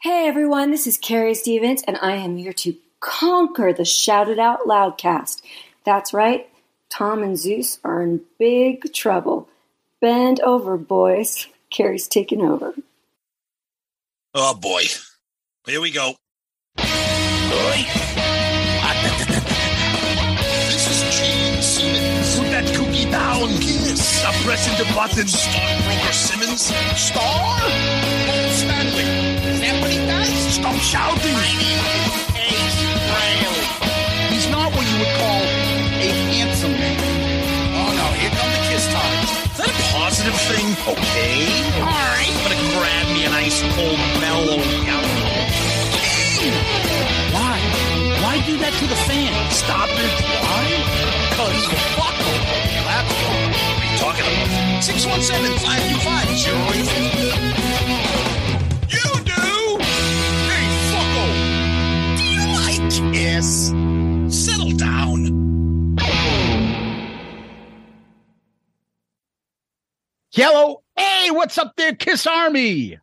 Hey everyone, this is Carrie Stevens, and I am here to conquer the Shout It Out Loudcast. That's right, Tom and Zeus are in big trouble. Bend over, boys. Carrie's taking over. Oh boy. Here we go. Oi. this is Gene Simmons. Put that cookie down. Yes. Stop pressing the button. Stockbroker Simmons. Star? Shouting. My name is Ace Riley. He's not what you would call a handsome man. Oh no, here come the kiss times. Is that a positive thing? Okay. Alright. I'm gonna grab me an ice cold mellow yellow. Why? Why do that to the fan? Stop it. Why? Because fuck them. That's what are you talking about? 617-525-0850. Kiss? Settle down. Yellow. Hey, what's up there, Kiss Army?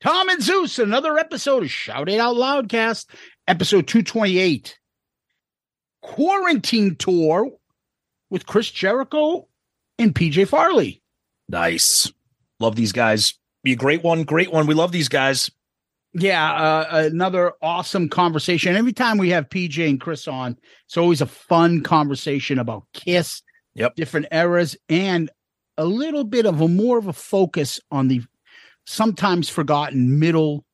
Tom and Zeus, another episode of Shout It Out Loudcast, episode 228. Kuarantine tour with Chris Jericho and PJ Farley. Nice. Love these guys. Be a great one. Great one. We love these guys. Yeah, uh, another awesome conversation. Every time we have PJ and Chris on, it's always a fun conversation about Kiss, Yep. different eras, and a little bit of a more of a focus on the sometimes forgotten middle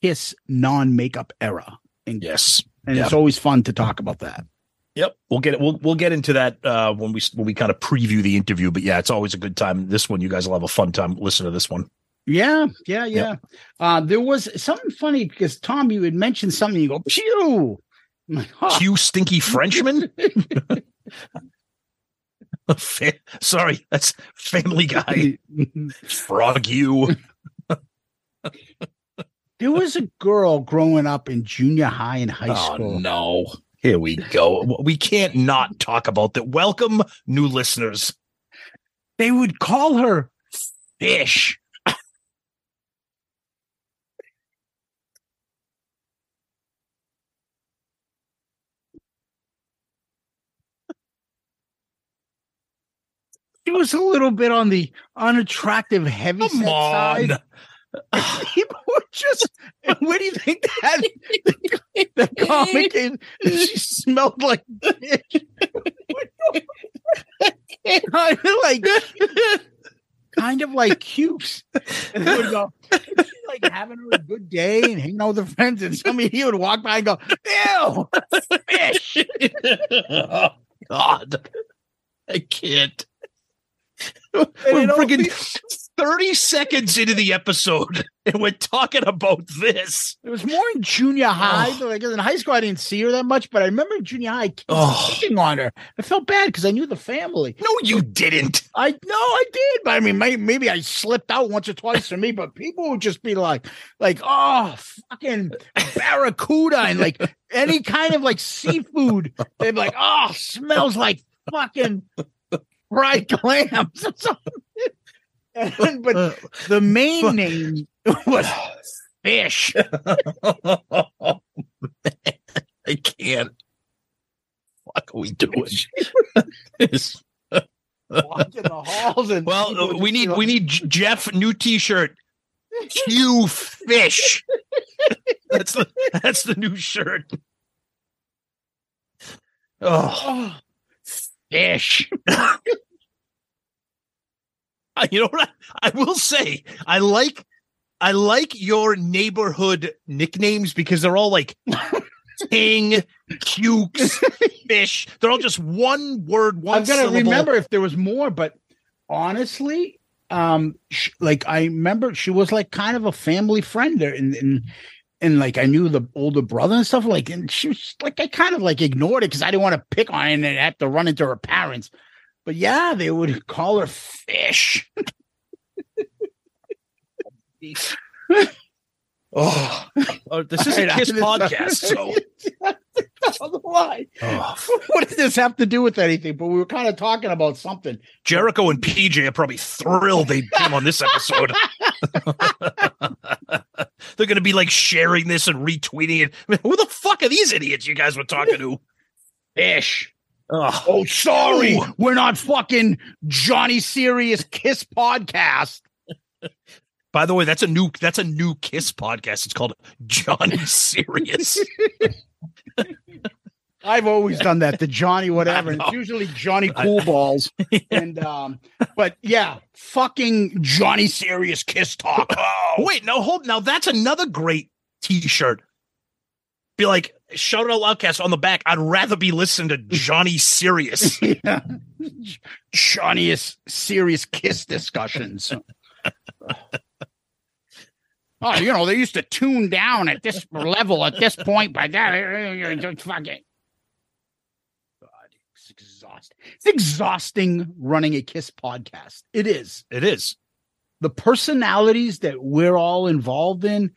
Kiss non makeup era. And, Yes. and yeah. it's always fun to talk about that. Yep. We'll get it. We'll we'll get into that uh, when we when we kind of preview the interview. But yeah, it's always a good time. This one, you guys will have a fun time. Listen to this one. Yeah, yeah, yeah. Uh, there was something funny because Tom, you had mentioned something. You go, pew. Like. Cue stinky Frenchman. Fa- Sorry, that's Family Guy. Frog you. There was a girl growing up in junior high and high Oh school. no. Here we go. We can't not talk about that. Welcome, new listeners. They would call her Fish. Was a little bit on the unattractive heavy Come on. side. People were just. Where do you think that the comic is? She smelled like fish. kind of like, kind of like cukes. And they would go, like having a good day and hanging out with her friends, and somebody he would walk by and go, "Ew, fish." oh, God. I can't. We're freaking 30 seconds into the episode and we're talking about this. It was more in junior high. Oh. Like in high school, I didn't see her that much, but I remember in junior high Oh. picking on her. I felt bad because I knew the family. No, you didn't. I know I did, but I mean, may, maybe I slipped out once or twice for me. But people would just be like, like, oh, fucking barracuda and like any kind of like seafood. They'd be like, oh, smells like fucking fried clams. or something. And- but the main name was fish. I can't. What are we doing? This- in the halls and well, uh, we need we need Jeff new T-shirt. You fish. that's the that's the new shirt. Oh, Fish. you know what? I, I will say I like I like your neighborhood nicknames because they're all like ting, cukes, fish. They're all just one word, one I'm gonna remember if there was more, but honestly, um, sh- like I remember she was like kind of a family friend there, and and and like I knew the older brother and stuff. Like, and she was like I kind of like ignored it because I didn't want to pick on her and have to run into her parents. But yeah, they would call her fish. Oh, oh, this is a Kiss podcast, so I don't know why. oh. What does this have to do with anything? But we were kind of talking about something. Jericho and PJ are probably thrilled they came on this episode. They're going to be like sharing this and retweeting it. Who the fuck are these idiots you guys were talking to? Fish. Oh, Oh, sorry. Ooh. We're not fucking Johnny Serious Kiss podcast. by the way, that's a new that's a new Kiss podcast. It's called Johnny Serious. I've always done that, the Johnny whatever. I and know. It's usually Johnny Cool Balls. And um, but yeah, fucking Johnny Serious Kiss Talk. Oh, Wait, no, hold. Now that's another great T-shirt. Be like, shout out Loudcast on the back. I'd rather be listening to Johnny Serious. yeah. Johnny's serious kiss discussions. oh, you know, they used to tune down at this level at this point, but that fuck it. God, it's exhausting. Running a kiss podcast. It is. it is. The personalities that we're all involved in,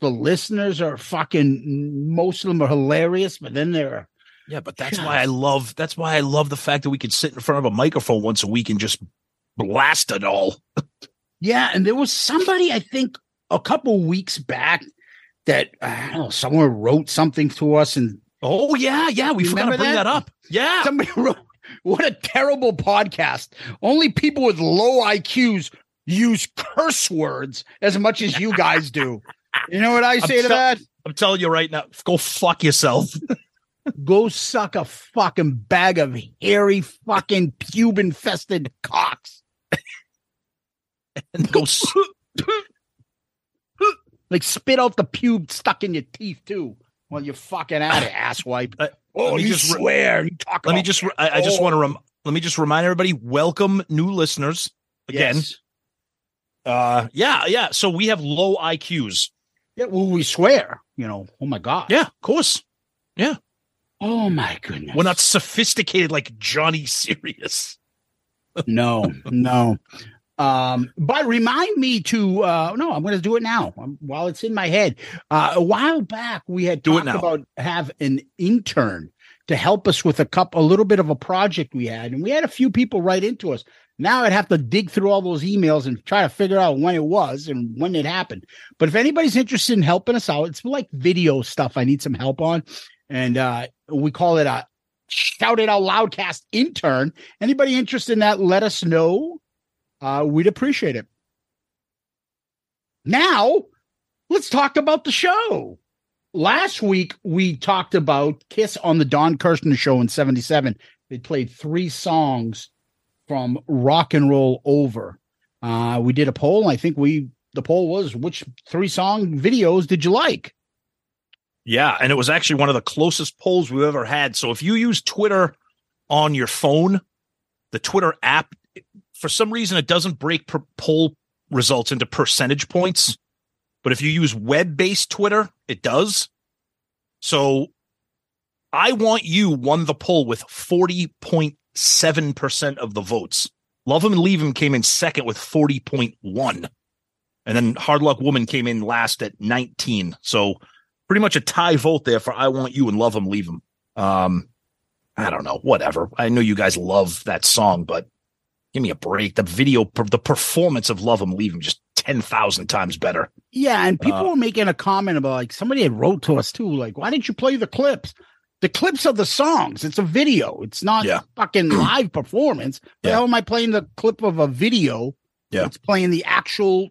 the listeners are fucking most of them are hilarious, but then they're Yeah, but that's God. why I love that's why I love the fact that we could sit in front of a microphone once a week and just blast it all. Yeah, and there was somebody I think a couple weeks back that I don't know, someone wrote something to us, and Oh yeah, yeah, we forgot to bring that? that, up. Yeah. somebody wrote, "What a terrible podcast! Only people with low IQs use curse words as much as you guys do." You know what I say to tell- that? I'm telling you right now, go fuck yourself. Go suck a fucking bag of hairy fucking pube infested cocks. and go s- Like spit out the pube stuck in your teeth too. While you're fucking at it, asswipe. Oh, let me you just swear. You talk let me just I, I just Oh. want to rem- let me just remind everybody welcome new listeners again. Yes. Uh yeah, yeah. So we have low IQs. Yeah, well, we swear. You know. Oh my god. Yeah, of course. Yeah. Oh my goodness. We're not sophisticated like Johnny Serious. no, no. Um, but remind me to uh no, I'm gonna do it now um, while it's in my head. Uh a while back we had Do it talked about have an intern to help us with a cup a little bit of a project we had, and we had a few people write into us. Now I'd have to dig through all those emails and try to figure out when it was and when it happened. But if anybody's interested in helping us out, it's like video stuff I need some help on. And uh we call it a shout it out loudcast intern. Anybody interested in that, let us know. Uh, we'd appreciate it. Now, let's talk about the show. Last week, we talked about Kiss on the Don Kirshner show in 77. They played three songs from Rock and Roll Over. Uh, we did a poll. I think we, the poll was which three song videos did you like? Yeah, and it was actually one of the closest polls we've ever had. So if you use Twitter on your phone, the Twitter app, for some reason, it doesn't break per poll results into percentage points. But if you use web based Twitter, it does. So I want you won the poll with 40.7% of the votes. Love him and leave him came in second with 40.1. And then Hard Luck Woman came in last at 19. So pretty much a tie vote there for I want you and love him, leave him. Um, I don't know, whatever. I know you guys love that song, but give me a break. The video, the performance of love him, leave him, just ten thousand times better. Yeah, and people Uh, were making a comment about like somebody had wrote to us too, like, why didn't you play the clips? The clips of the songs. It's a video. It's not Yeah. fucking live performance. Yeah. hell am I playing the clip of a video? Yeah. It's playing the actual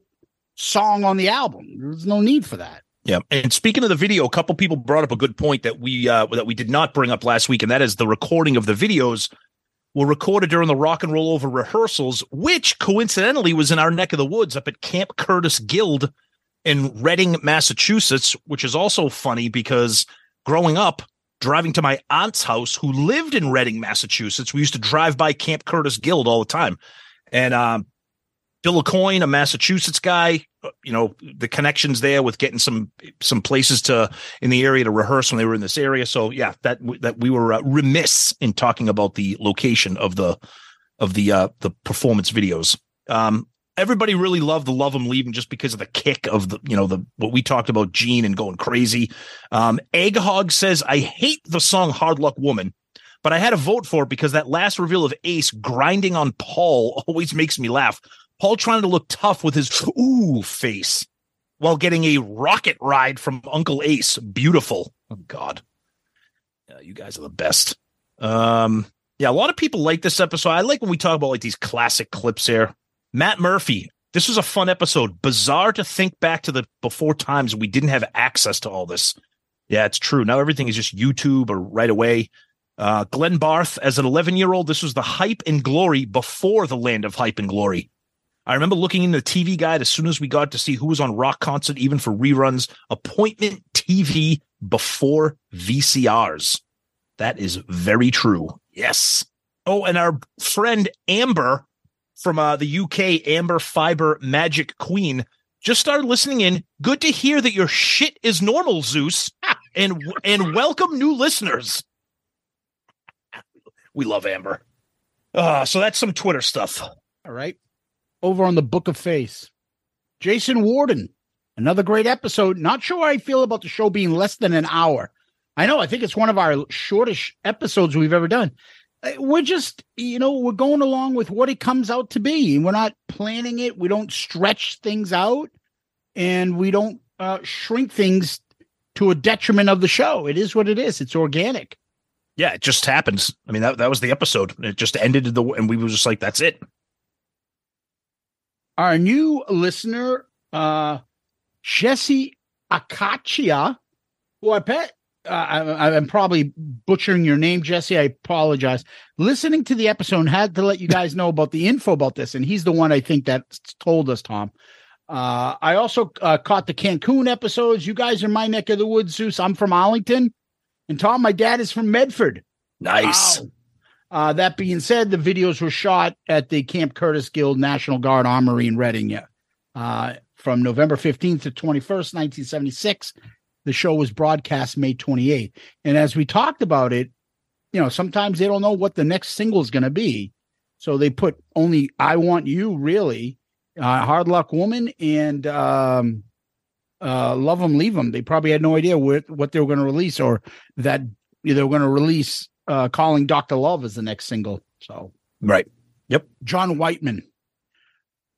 song on the album. There's no need for that. Yeah, and speaking of the video, a couple people brought up a good point that we uh, that we did not bring up last week, and that is the recording of the videos were recorded during the Rock and Roll Over rehearsals, which coincidentally was in our neck of the woods up at Camp Curtis Guild in Reading, Massachusetts, which is also funny because growing up, driving to my aunt's house who lived in Reading, Massachusetts, we used to drive by Camp Curtis Guild all the time. And um, Bill Aucoin, a Massachusetts guy, uh, you know, the connections there with getting some some places to in the area to rehearse when they were in this area. So yeah, that that we were uh, remiss in talking about the location of the of the uh the performance videos. Um everybody really loved the love him leaving just because of the kick of the you know the what we talked about Gene and going crazy. Um Egghog says I hate the song Hard Luck Woman but I had to vote for it because that last reveal of Ace grinding on Paul always makes me laugh. Paul trying to look tough with his ooh face while getting a rocket ride from Uncle Ace. Beautiful. Oh God. Yeah, you guys are the best. Um, yeah, a lot of people like this episode. I like when we talk about like these classic clips here. Matt Murphy, this was a fun episode. Bizarre to think back to the before times we didn't have access to all this. Yeah, it's true. Now everything is just YouTube or right away. Uh, Glenn Barth, as an 11 year old, this was the hype and glory before the land of hype and glory. I remember looking in the TV guide as soon as we got to see who was on rock concert, even for reruns, appointment TV before VCRs. That is very true. Yes. Oh, and our friend Amber from uh, the UK, Amber Fiber Magic Queen, just started listening in. Good to hear that your shit is normal, Zeus, and and welcome new listeners. We love Amber. Uh, so that's some Twitter stuff. All right over on the Book of Face. Jason Warden, another great episode. Not sure I feel about the show being less than an hour. I know, I think it's one of our shortest episodes we've ever done. Uh, we're just, you know, we're going along with what it comes out to be. We're not planning it. We don't stretch things out and we don't uh, shrink things to a detriment of the show. It is what it is. It's organic. Yeah, it just happens. I mean, that, that was the episode. It just ended the, and we were just like, that's it our new listener, uh, Jesse Akachia, who I bet uh, I, am probably butchering your name, Jesse. I apologize. Listening to the episode had to let you guys know about the info about this, and he's the one I think that told us, Tom. Uh, I also uh, caught the Cancun episodes. You guys are my neck of the woods, Zeus. I'm from Arlington, and Tom, my dad is from Medford. Nice. Wow. Uh, that being said, the videos were shot at the Camp Curtis Guild National Guard Armory in Reading. Uh, from November 15th to 21st, 1976. The show was broadcast May 28th. And as we talked about it, you know, sometimes they don't know what the next single is going to be. So they put only I Want You, really, uh, Hard Luck Woman, and um, uh, Love Them, Leave Them. They probably had no idea what, what they were going to release or that they were going to release uh, calling Dr. Love as the next single. So, right. Yep. John Whiteman.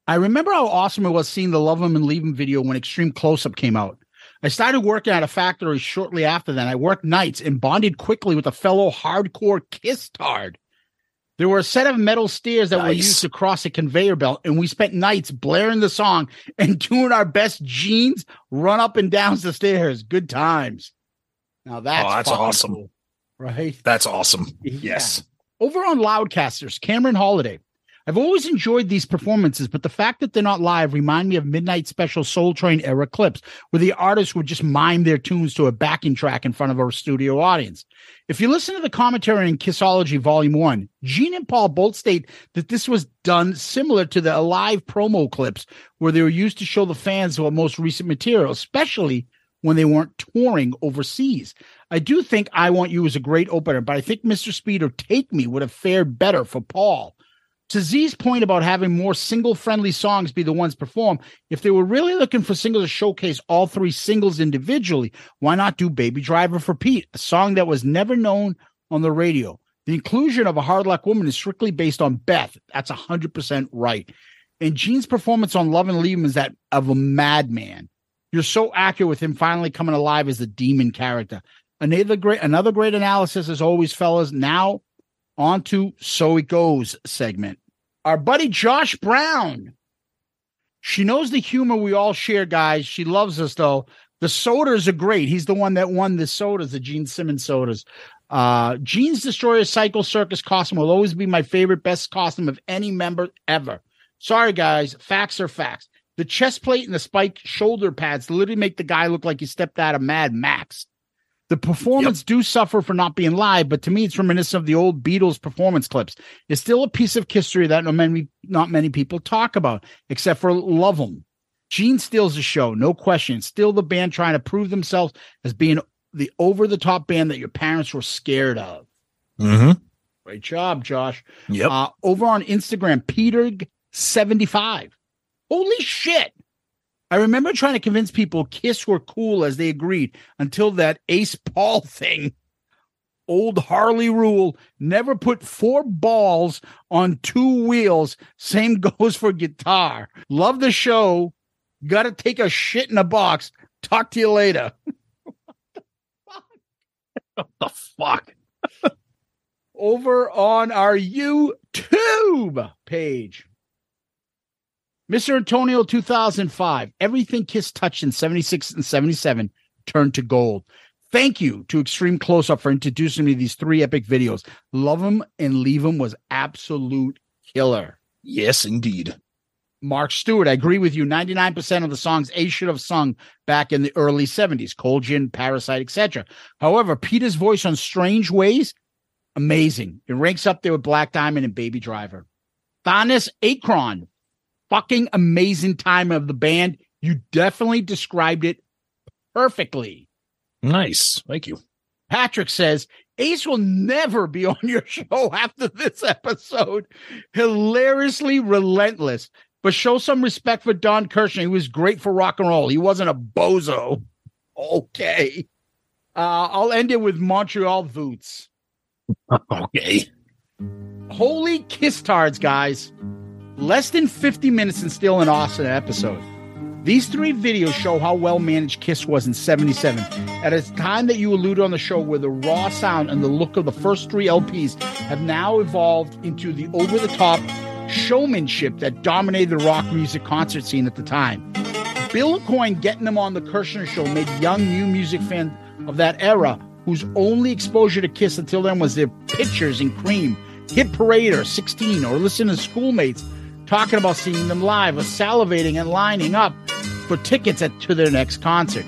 I remember how awesome it was seeing the Love Him and Leave Him video when Extreme Close Up came out. I started working at a factory shortly after that. I worked nights and bonded quickly with a fellow hardcore Kiss tard. There were a set of metal stairs that nice. were used to cross a conveyor belt, and we spent nights blaring the song and doing our best jeans run up and down the stairs. Good times. Now that's, oh, that's awesome. Cool right? That's awesome. Yeah. Yes. Over on Loudcasters, Cameron Holiday. I've always enjoyed these performances, but the fact that they're not live remind me of Midnight Special Soul Train era clips where the artists would just mime their tunes to a backing track in front of a studio audience. If you listen to the commentary in Kissology Volume 1, Gene and Paul both state that this was done similar to the live promo clips where they were used to show the fans what most recent material, especially when they weren't touring overseas. I do think I Want You was a great opener, but I think Mr. Speed or Take Me would have fared better for Paul. To Z's point about having more single friendly songs be the ones performed, if they were really looking for singles to showcase all three singles individually, why not do Baby Driver for Pete, a song that was never known on the radio? The inclusion of a hard luck woman is strictly based on Beth. That's 100% right. And Gene's performance on Love and Leave Him is that of a madman. You're so accurate with him finally coming alive as a demon character. Another great, another great analysis as always, fellas. Now on to So It Goes segment. Our buddy Josh Brown She knows the humor we all share, guys. She loves us though. The sodas are great. He's the one that won the sodas, the Gene Simmons sodas. Uh, Gene's Destroyer Cycle Circus costume will always be my favorite, best costume of any member ever. Sorry, guys. Facts are facts. The chest plate and the spike shoulder pads literally make the guy look like he stepped out of Mad Max. The performance yep. do suffer for not being live, but to me, it's reminiscent of the old Beatles performance clips. It's still a piece of history that not many, not many people talk about, except for love them. Gene steals the show, no question. Still the band trying to prove themselves as being the over the top band that your parents were scared of. Mm-hmm. Great job, Josh. Yep. Uh, over on Instagram, Peter75. Holy shit. I remember trying to convince people Kiss were cool as they agreed until that Ace Paul thing. Old Harley rule never put four balls on two wheels. Same goes for guitar. Love the show. Got to take a shit in a box. Talk to you later. what the fuck? Over on our YouTube page. Mr. Antonio 2005. Everything Kiss touched in 76 and 77 turned to gold. Thank you to Extreme Close Up for introducing me to these three epic videos. Love them and leave them was absolute killer. Yes, indeed. Mark Stewart, I agree with you. 99% of the songs A should have sung back in the early 70s, Cold Gin, Parasite, etc. However, Peter's voice on Strange Ways, amazing. It ranks up there with Black Diamond and Baby Driver. Thanis Akron, fucking amazing time of the band. You definitely described it perfectly. Nice. Thank you. Patrick says Ace will never be on your show after this episode. Hilariously relentless but show some respect for Don Kirshner. He was great for rock and roll. He wasn't a bozo. Okay. Uh, I'll end it with Montreal Voots. okay. Holy kiss tards, guys. Less than 50 minutes and still an awesome episode. These three videos show how well managed Kiss was in 77. At a time that you alluded on the show where the raw sound and the look of the first three LPs have now evolved into the over the top showmanship that dominated the rock music concert scene at the time. Bill Aucoin getting them on the Kirshner show made young new music fans of that era whose only exposure to Kiss until then was their pictures in Creem, Hit Parade or 16, or listening to schoolmates talking about seeing them live or salivating and lining up for tickets at, to their next concert.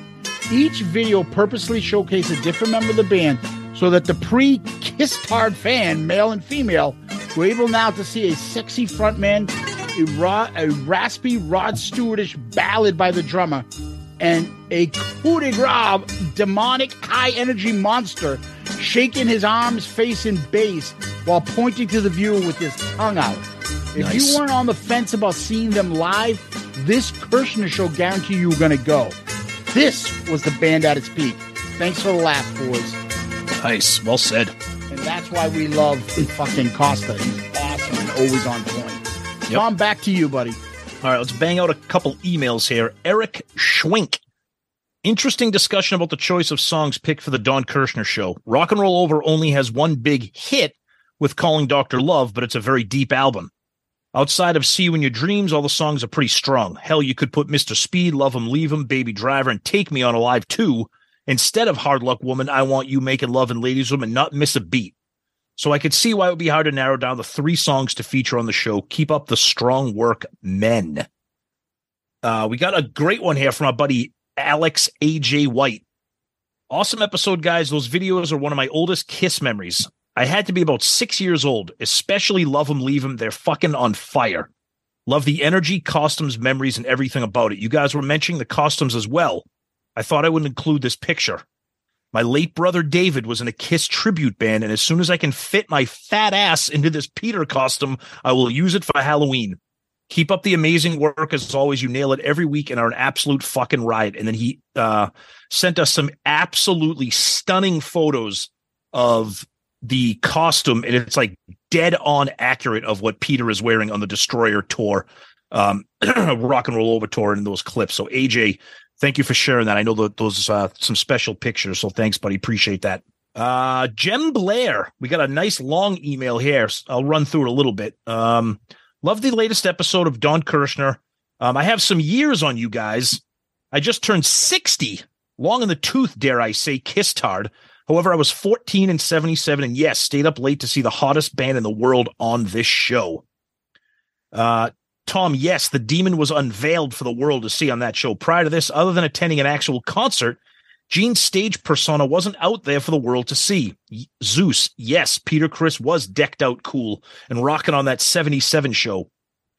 Each video purposely showcased a different member of the band so that the pre Kiss Tard fan, male and female, we're able now to see a sexy frontman, a, raw, a raspy Rod Stewartish ballad by the drummer, and a coup de grace, demonic high energy monster shaking his arms, face, and base while pointing to the viewer with his tongue out. If nice. you weren't on the fence about seeing them live, this Kirshner show guarantee you were going to go. This was the band at its peak. Thanks for the laugh, boys. Nice. Well said. And that's why we love fucking Costa. He's awesome and always on point. Yep. Tom, back to you, buddy. All right, let's bang out a couple emails here. Eric Schwink. Interesting discussion about the choice of songs picked for the Don Kirshner show. Rock and Roll Over only has one big hit with Calling Dr. Love, but it's a very deep album. Outside of See You in Your Dreams, all the songs are pretty strong. Hell, you could put Mr. Speed, Love Him, Leave Him, Baby Driver, and Take Me on Alive II Instead of Hard Luck Woman, I Want You Making Love and Ladies Woman, not miss a beat. So I could see why it would be hard to narrow down the three songs to feature on the show. Keep up the strong work, men. Uh, we got a great one here from our buddy Alex AJ White. Awesome episode, guys. Those videos are one of my oldest Kiss memories. I had to be about six years old, especially Love Them, Leave Them. They're fucking on fire. Love the energy, costumes, memories, and everything about it. You guys were mentioning the costumes as well. I thought I would include this picture. My late brother David was in a Kiss tribute band, and as soon as I can fit my fat ass into this Peter costume, I will use it for Halloween. Keep up the amazing work as always. You nail it every week and are an absolute fucking riot. And then he uh, sent us some absolutely stunning photos of the costume, and it's like dead on accurate of what Peter is wearing on the Destroyer tour, um, Rock and Roll Over tour in those clips. So AJ, Thank you for sharing that. I know that those uh, some special pictures, so thanks, buddy. Appreciate that. Uh, Jem Blair, we got a nice long email here. I'll run through it a little bit. Um, love the latest episode of Don Kirshner. Um, I have some years on you guys. I just turned 60, long in the tooth, dare I say, kissed hard. However, I was 14 and 77, and yes, stayed up late to see the hottest band in the world on this show. Uh, Tom, yes, the demon was unveiled for the world to see on that show. Prior to this, other than attending an actual concert, Gene's stage persona wasn't out there for the world to see. Zeus, yes, Peter Criss was decked out cool and rocking on that 77 show,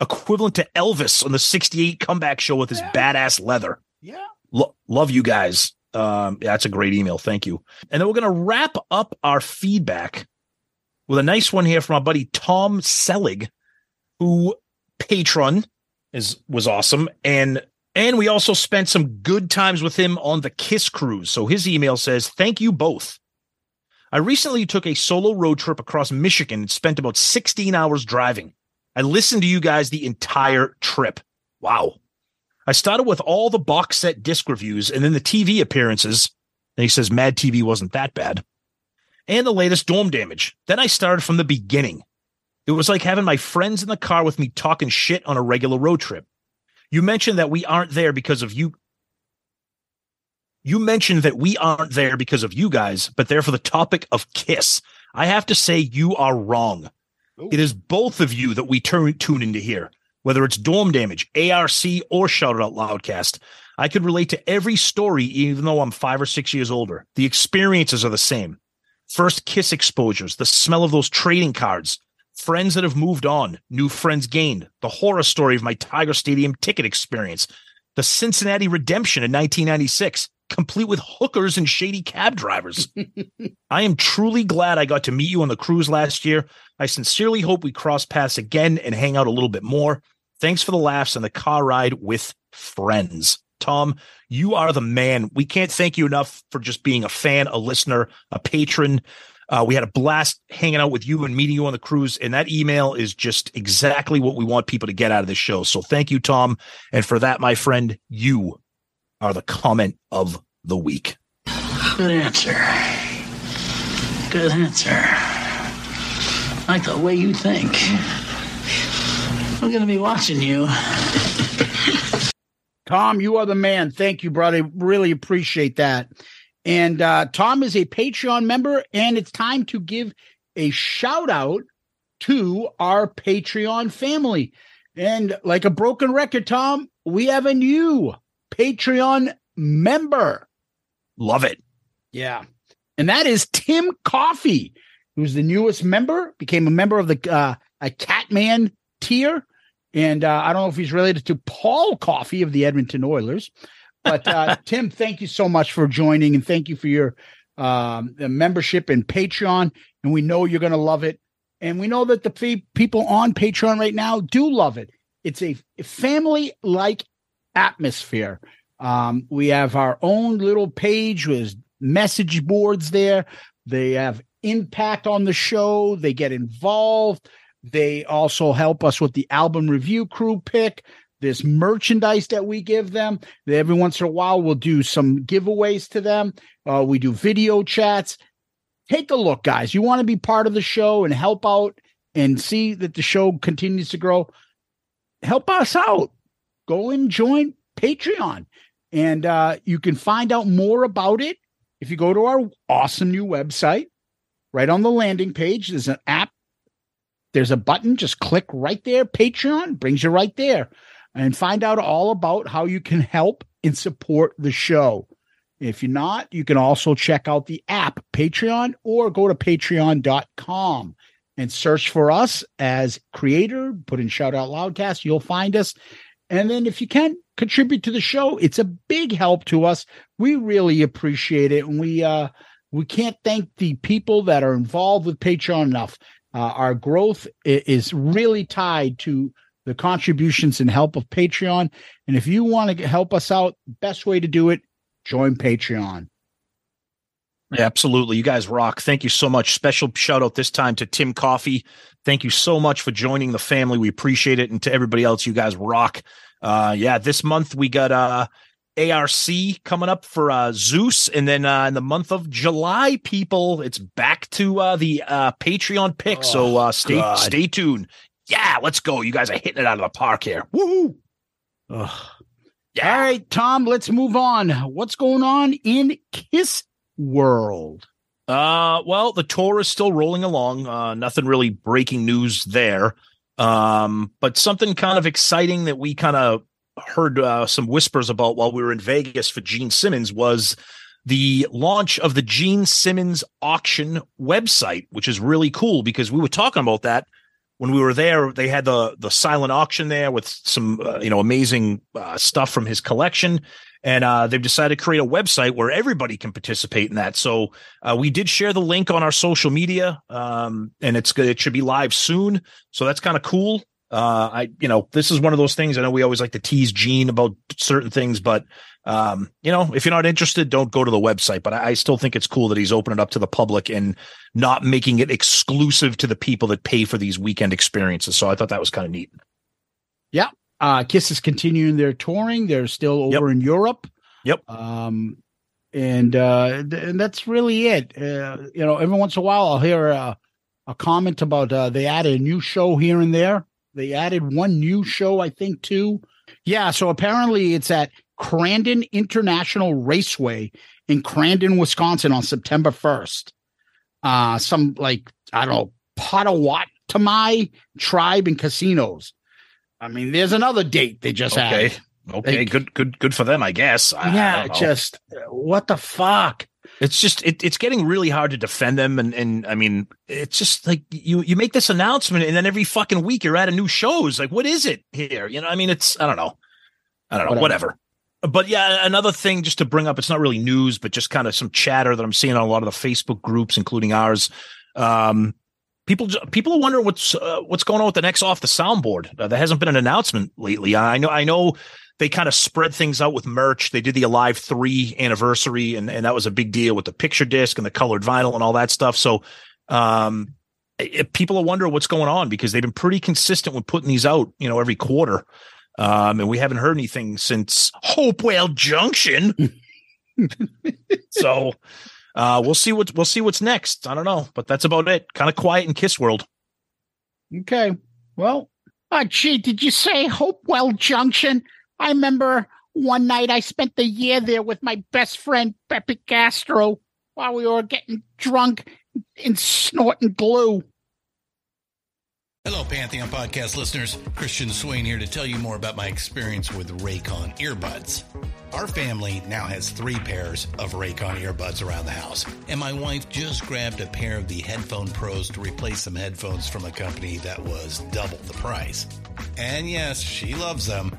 equivalent to Elvis on the 68 comeback show with his yeah. badass leather. Yeah. Lo- love you guys. Um, yeah, that's a great email. Thank you. And then we're going to wrap up our feedback with a nice one here from our buddy Tom Selig, who patron is was awesome and and we also spent some good times with him on the Kiss cruise. So his email says, "Thank you both. I recently took a solo road trip across Michigan and spent about 16 hours driving. I listened to you guys the entire trip. Wow. I started with all the box set disc reviews and then the TV appearances. And he says Mad TV wasn't that bad. And the latest Dorm Damage. Then I started from the beginning. It was like having my friends in the car with me talking shit on a regular road trip. You mentioned that we aren't there because of you. You mentioned that we aren't there because of you guys, but there for the topic of Kiss. I have to say you are wrong. Ooh. It is both of you that we turn tune into here, whether it's Dorm Damage, ARC, or Shout It Out Loudcast. I could relate to every story, even though I'm five or six years older. The experiences are the same. First Kiss exposures, the smell of those trading cards, friends that have moved on, new friends gained, the horror story of my Tiger Stadium ticket experience, the Cincinnati redemption in 1996, complete with hookers and shady cab drivers. I am truly glad I got to meet you on the cruise last year. I sincerely hope we cross paths again and hang out a little bit more. Thanks for the laughs and the car ride with friends. Tom, you are the man. We can't thank you enough for just being a fan, a listener, a patron. Uh, we had a blast hanging out with you and meeting you on the cruise. And that email is just exactly what we want people to get out of this show. So thank you, Tom. And for that, my friend, you are the comment of the week. Good answer. Good answer. I like the way you think. I'm going to be watching you. Tom, you are the man. Thank you, brother. Really appreciate that. And uh, Tom is a Patreon member, and it's time to give a shout out to our Patreon family. And like a broken record, Tom, we have a new Patreon member. Love it. Yeah. And that is Tim Coffee, who's the newest member, became a member of the uh, a Catman tier. And uh, I don't know if he's related to Paul Coffey of the Edmonton Oilers, but uh, Tim, thank you so much for joining, and thank you for your um, membership and Patreon. And we know you're going to love it, and we know that the f- people on Patreon right now do love it. It's a family-like atmosphere. Um, we have our own little page with message boards there. They have impact on the show. They get involved. They also help us with the album review crew pick. This merchandise that we give them. Every once in a while, we'll do some giveaways to them. Uh, we do video chats. Take a look, guys. You want to be part of the show and help out and see that the show continues to grow. Help us out. Go and join Patreon. And uh, you can find out more about it if you go to our awesome new website. Right on the landing page, there's an app. There's a button. Just click right there. Patreon brings you right there and find out all about how you can help and support the show. If you're not, you can also check out the app Patreon or go to patreon.com and search for us as creator, put in shout out loudcast, you'll find us. And then if you can contribute to the show, it's a big help to us. We really appreciate it. And we uh we can't thank the people that are involved with Patreon enough. Uh, our growth is really tied to the contributions and help of Patreon. And if you want to help us out, best way to do it, join Patreon. Absolutely. You guys rock. Thank you so much. Special shout out this time to Tim Coffee. Thank you so much for joining the family. We appreciate it. And to everybody else, you guys rock. Uh, yeah, this month we got uh, ARC coming up for uh, Zeus. And then uh, in the month of July, people, it's back to uh, the uh, Patreon pick. Oh, so uh, stay, stay tuned yeah, let's go. You guys are hitting it out of the park here. Woo! Ugh. All right, Tom, let's move on. What's going on in Kiss World? Uh, well, the tour is still rolling along. Uh, nothing really breaking news there. Um, but something kind of exciting that we kind of heard uh, some whispers about while we were in Vegas for Gene Simmons was the launch of the Gene Simmons auction website, which is really cool because we were talking about that when we were there, they had the the silent auction there with some uh, you know amazing uh, stuff from his collection, and uh, they've decided to create a website where everybody can participate in that. So uh, we did share the link on our social media, um, and it's it should be live soon. So that's kind of cool. Uh, I you know this is one of those things. I know we always like to tease Gene about certain things, but um, you know, if you're not interested, don't go to the website. But I, I, still think it's cool that he's opened it up to the public and not making it exclusive to the people that pay for these weekend experiences. So I thought that was kind of neat. Yeah. Uh, Kiss is continuing their touring. They're still over yep. in Europe. Yep. Um, and uh, th- and that's really it. Uh, you know, every once in a while I'll hear a, a comment about uh, they added a new show here and there. They added one new show, I think, too. Yeah, so apparently it's at Crandon International Raceway in Crandon, Wisconsin on September 1st. Uh, some like, I don't know, Potawatomi tribe and casinos. I mean, there's another date they just okay. added. Okay, like, good, good, good for them, I guess. I, yeah, I just what the fuck. It's just it, it's getting really hard to defend them, and and I mean, it's just like you you make this announcement, and then every fucking week you're at a new shows. Like, what is it here? You know, I mean, it's I don't know, I don't know, whatever. whatever but yeah, another thing just to bring up, it's not really news, but just kind of some chatter that I'm seeing on a lot of the Facebook groups, including ours. Um, people people are wondering what's uh, what's going on with the next off the soundboard. Uh, there hasn't been an announcement lately. I know I know they kind of spread things out with merch. They did the Alive Three anniversary, and and that was a big deal with the picture disc and the colored vinyl and all that stuff. So, um, it, people are wondering what's going on because they've been pretty consistent with putting these out, you know, every quarter. Um, and we haven't heard anything since Hopewell Junction. so uh, we'll see what we'll see what's next. I don't know, but that's about it. Kind of quiet in Kiss World. Okay. Well, uh, gee, did you say Hopewell Junction? I remember one night I spent the year there with my best friend Pepe Castro while we were getting drunk and snorting glue. Hello, Pantheon podcast listeners. Christian Swain here to tell you more about my experience with Raycon earbuds. Our family now has three pairs of Raycon earbuds around the house, and my wife just grabbed a pair of the Headphone Pros to replace some headphones from a company that was double the price. And yes, she loves them.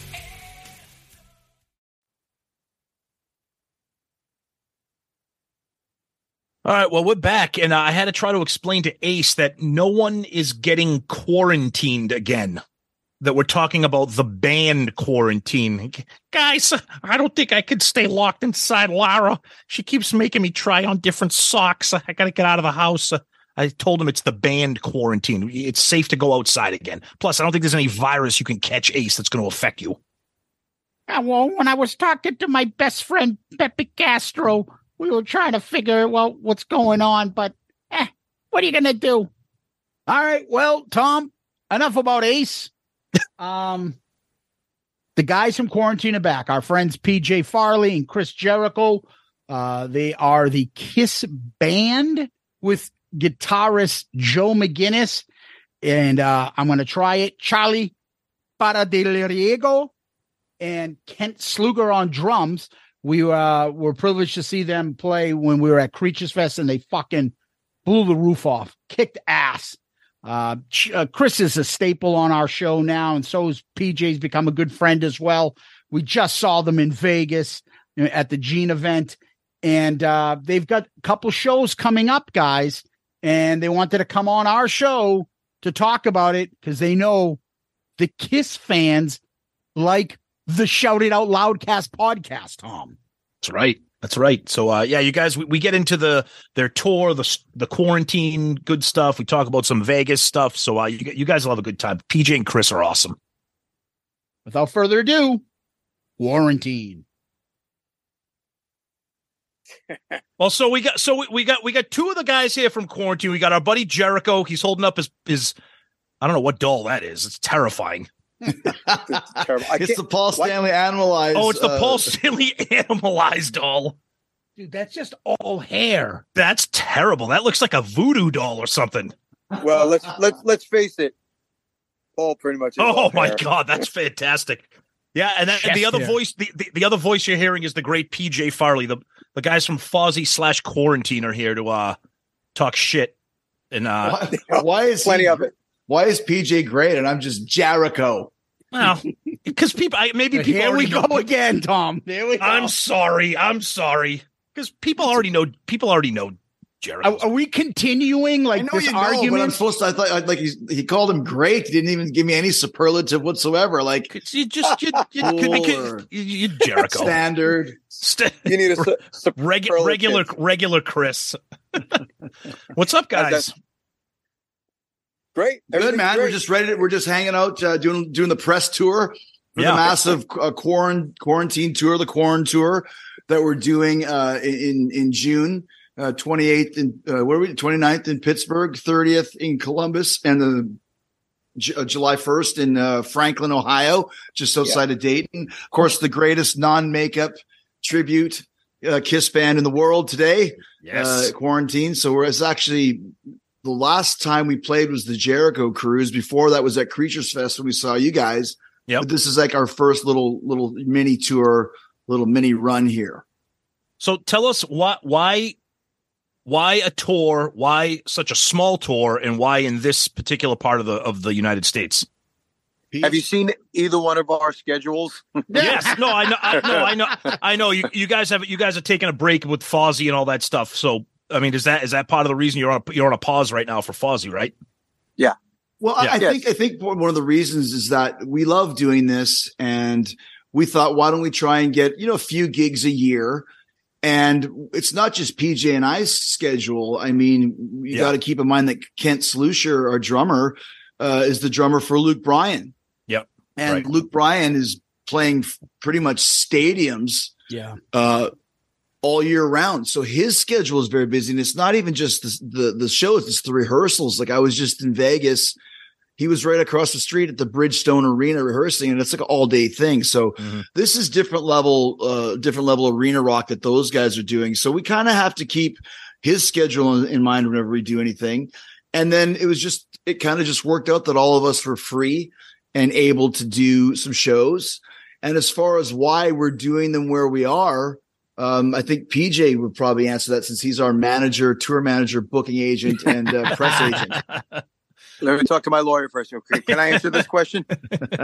All right, well, we're back, and I had to try to explain to Ace that no one is getting quarantined again. That we're talking about the band Kuarantine. Guys, I don't think I could stay locked inside Lara. She keeps making me try on different socks. I got to get out of the house. I told him it's the band Kuarantine. It's safe to go outside again. Plus, I don't think there's any virus you can catch, Ace, that's going to affect you. Uh, well, when I was talking to my best friend Pepe Castro, we were trying to figure well what's going on, but eh, what are you gonna do? All right, well, Tom, enough about Ace. um, the guys from Kuarantine are back. Our friends PJ Farley and Chris Jericho. Uh, they are the Kiss band with guitarist Joe McGinness, and uh, I'm gonna try it. Charlie Parra del Riego and Kent Slucher on drums. We uh, were privileged to see them play when we were at Creatures Fest, and they fucking blew the roof off, kicked ass. Uh, uh, Chris is a staple on our show now, and so is PJ's become a good friend as well. We just saw them in Vegas at the Gene event, and uh, they've got a couple shows coming up, guys. And they wanted to come on our show to talk about it because they know the Kiss fans like the Shout It Out Loudcast podcast, Tom. That's right. That's right. So uh, yeah, you guys, we, we get into the their tour, the the Kuarantine good stuff. We talk about some Vegas stuff. So uh, you you guys will have a good time. PJ and Chris are awesome. Without further ado, Kuarantine. well, so we got so we, we got we got two of the guys here from Kuarantine. We got our buddy Jericho. He's holding up his his I don't know what doll that is. It's terrifying. It's terrible. it's the Paul Stanley what? animalized. Oh, it's the uh, Paul Stanley animalized doll. Dude, that's just all hair. That's terrible. That looks like a voodoo doll or something. Well, let's let's let's face it. Paul pretty much. oh my hair. god, that's fantastic. Yeah, and, that, and the other hair. voice, the, the, the, other voice you're hearing is the great PJ Farley. The the guys from Fozzy slash Kuarantine are here to uh talk shit. And uh why, why is plenty he, of it? Why is PJ great and I'm just Jericho? Well, because people, I, maybe people. Here we go again, Tom. There we go. I'm sorry. I'm sorry. Because people already know. People already know Jericho. Are, are, we continuing like this you argument? But I'm supposed to. I thought like he he called him great. He didn't even give me any superlative whatsoever. Like you just you, you, you, you, you Jericho standard. St- you need a su- Reg- regular regular Chris. What's up, guys? Great, good man. Great. We're just ready. To, we're just hanging out, uh, doing doing the press tour for yeah. the massive uh, Kuarantine Kuarantine tour, the Kuarantine tour that we're doing uh, in in June. Uh, 28th and uh, where are we 29th in Pittsburgh, 30th in Columbus, and the J- uh, July 1st in uh, Franklin, Ohio, just outside yeah. of Dayton. Of course, the greatest non-makeup tribute uh, Kiss band in the world today. Yes, uh, Kuarantine. So we're, it's actually the last time we played was the Jericho Cruise. Before that was at Creatures Fest when we saw you guys. Yeah, this is like our first little little mini tour, little mini run here. So tell us what why why a tour, why such a small tour, and why in this particular part of the of the United States. Have you seen either one of our schedules? yes. No, I know. I, no, I know. I know. You, you guys have you guys are taking a break with Fozzy and all that stuff. So I mean, is that is that part of the reason you're on a, you're on a pause right now for Fozzy, right? Yeah. Well, yeah. I, I yes. think I think one of the reasons is that we love doing this, and we thought, why don't we try and get you know a few gigs a year? And it's not just PJ and I's schedule. I mean, you yeah. got to keep in mind that Kent Slucher, our drummer, uh, is the drummer for Luke Bryan. Yep. and Right. Luke Bryan is playing f- pretty much stadiums Yeah. uh, all year round. So his schedule is very busy, and it's not even just the the, the shows; it's the rehearsals. Like I was just in Vegas. He was right across the street at the Bridgestone Arena rehearsing, and it's like an all day thing. So this is different level, uh, different level arena rock that those guys are doing. So we kind of have to keep his schedule in, in mind whenever we do anything. And then it was just, it kind of just worked out that all of us were free and able to do some shows. And as far as why we're doing them where we are, um, I think PJ would probably answer that since he's our manager, tour manager, booking agent, and uh, press agent. Let me talk to my lawyer first. Okay, can I answer this question?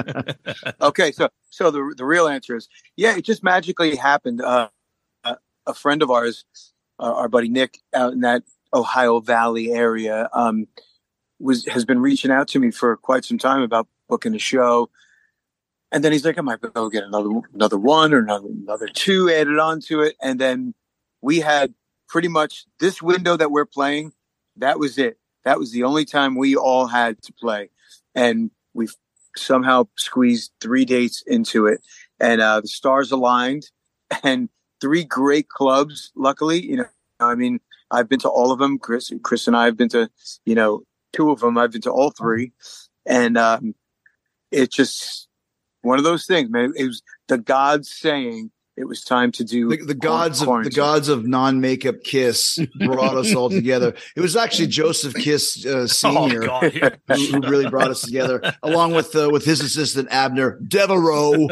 okay, so so the the real answer is yeah, it just magically happened. Uh, a, a friend of ours, uh, our buddy Nick, out in that Ohio Valley area, um, was has been reaching out to me for quite some time about booking a show. And then he's like, I might go get another another one or another another two added on to it. And then we had pretty much this window that we're playing. That was it. That was the only time we all had to play, and we somehow squeezed three dates into it. And uh, the stars aligned, and three great clubs. Luckily, you know, I mean, I've been to all of them. Chris, Chris, and I have been to, you know, two of them. I've been to all three, and um, it's just one of those things, man. It was the gods saying it was time to do the, the gods of the gods of non-makeup kiss brought us all together. It was actually joseph kiss uh, senior God, yeah. who, who really brought us together along with uh, with his assistant abner. Devereaux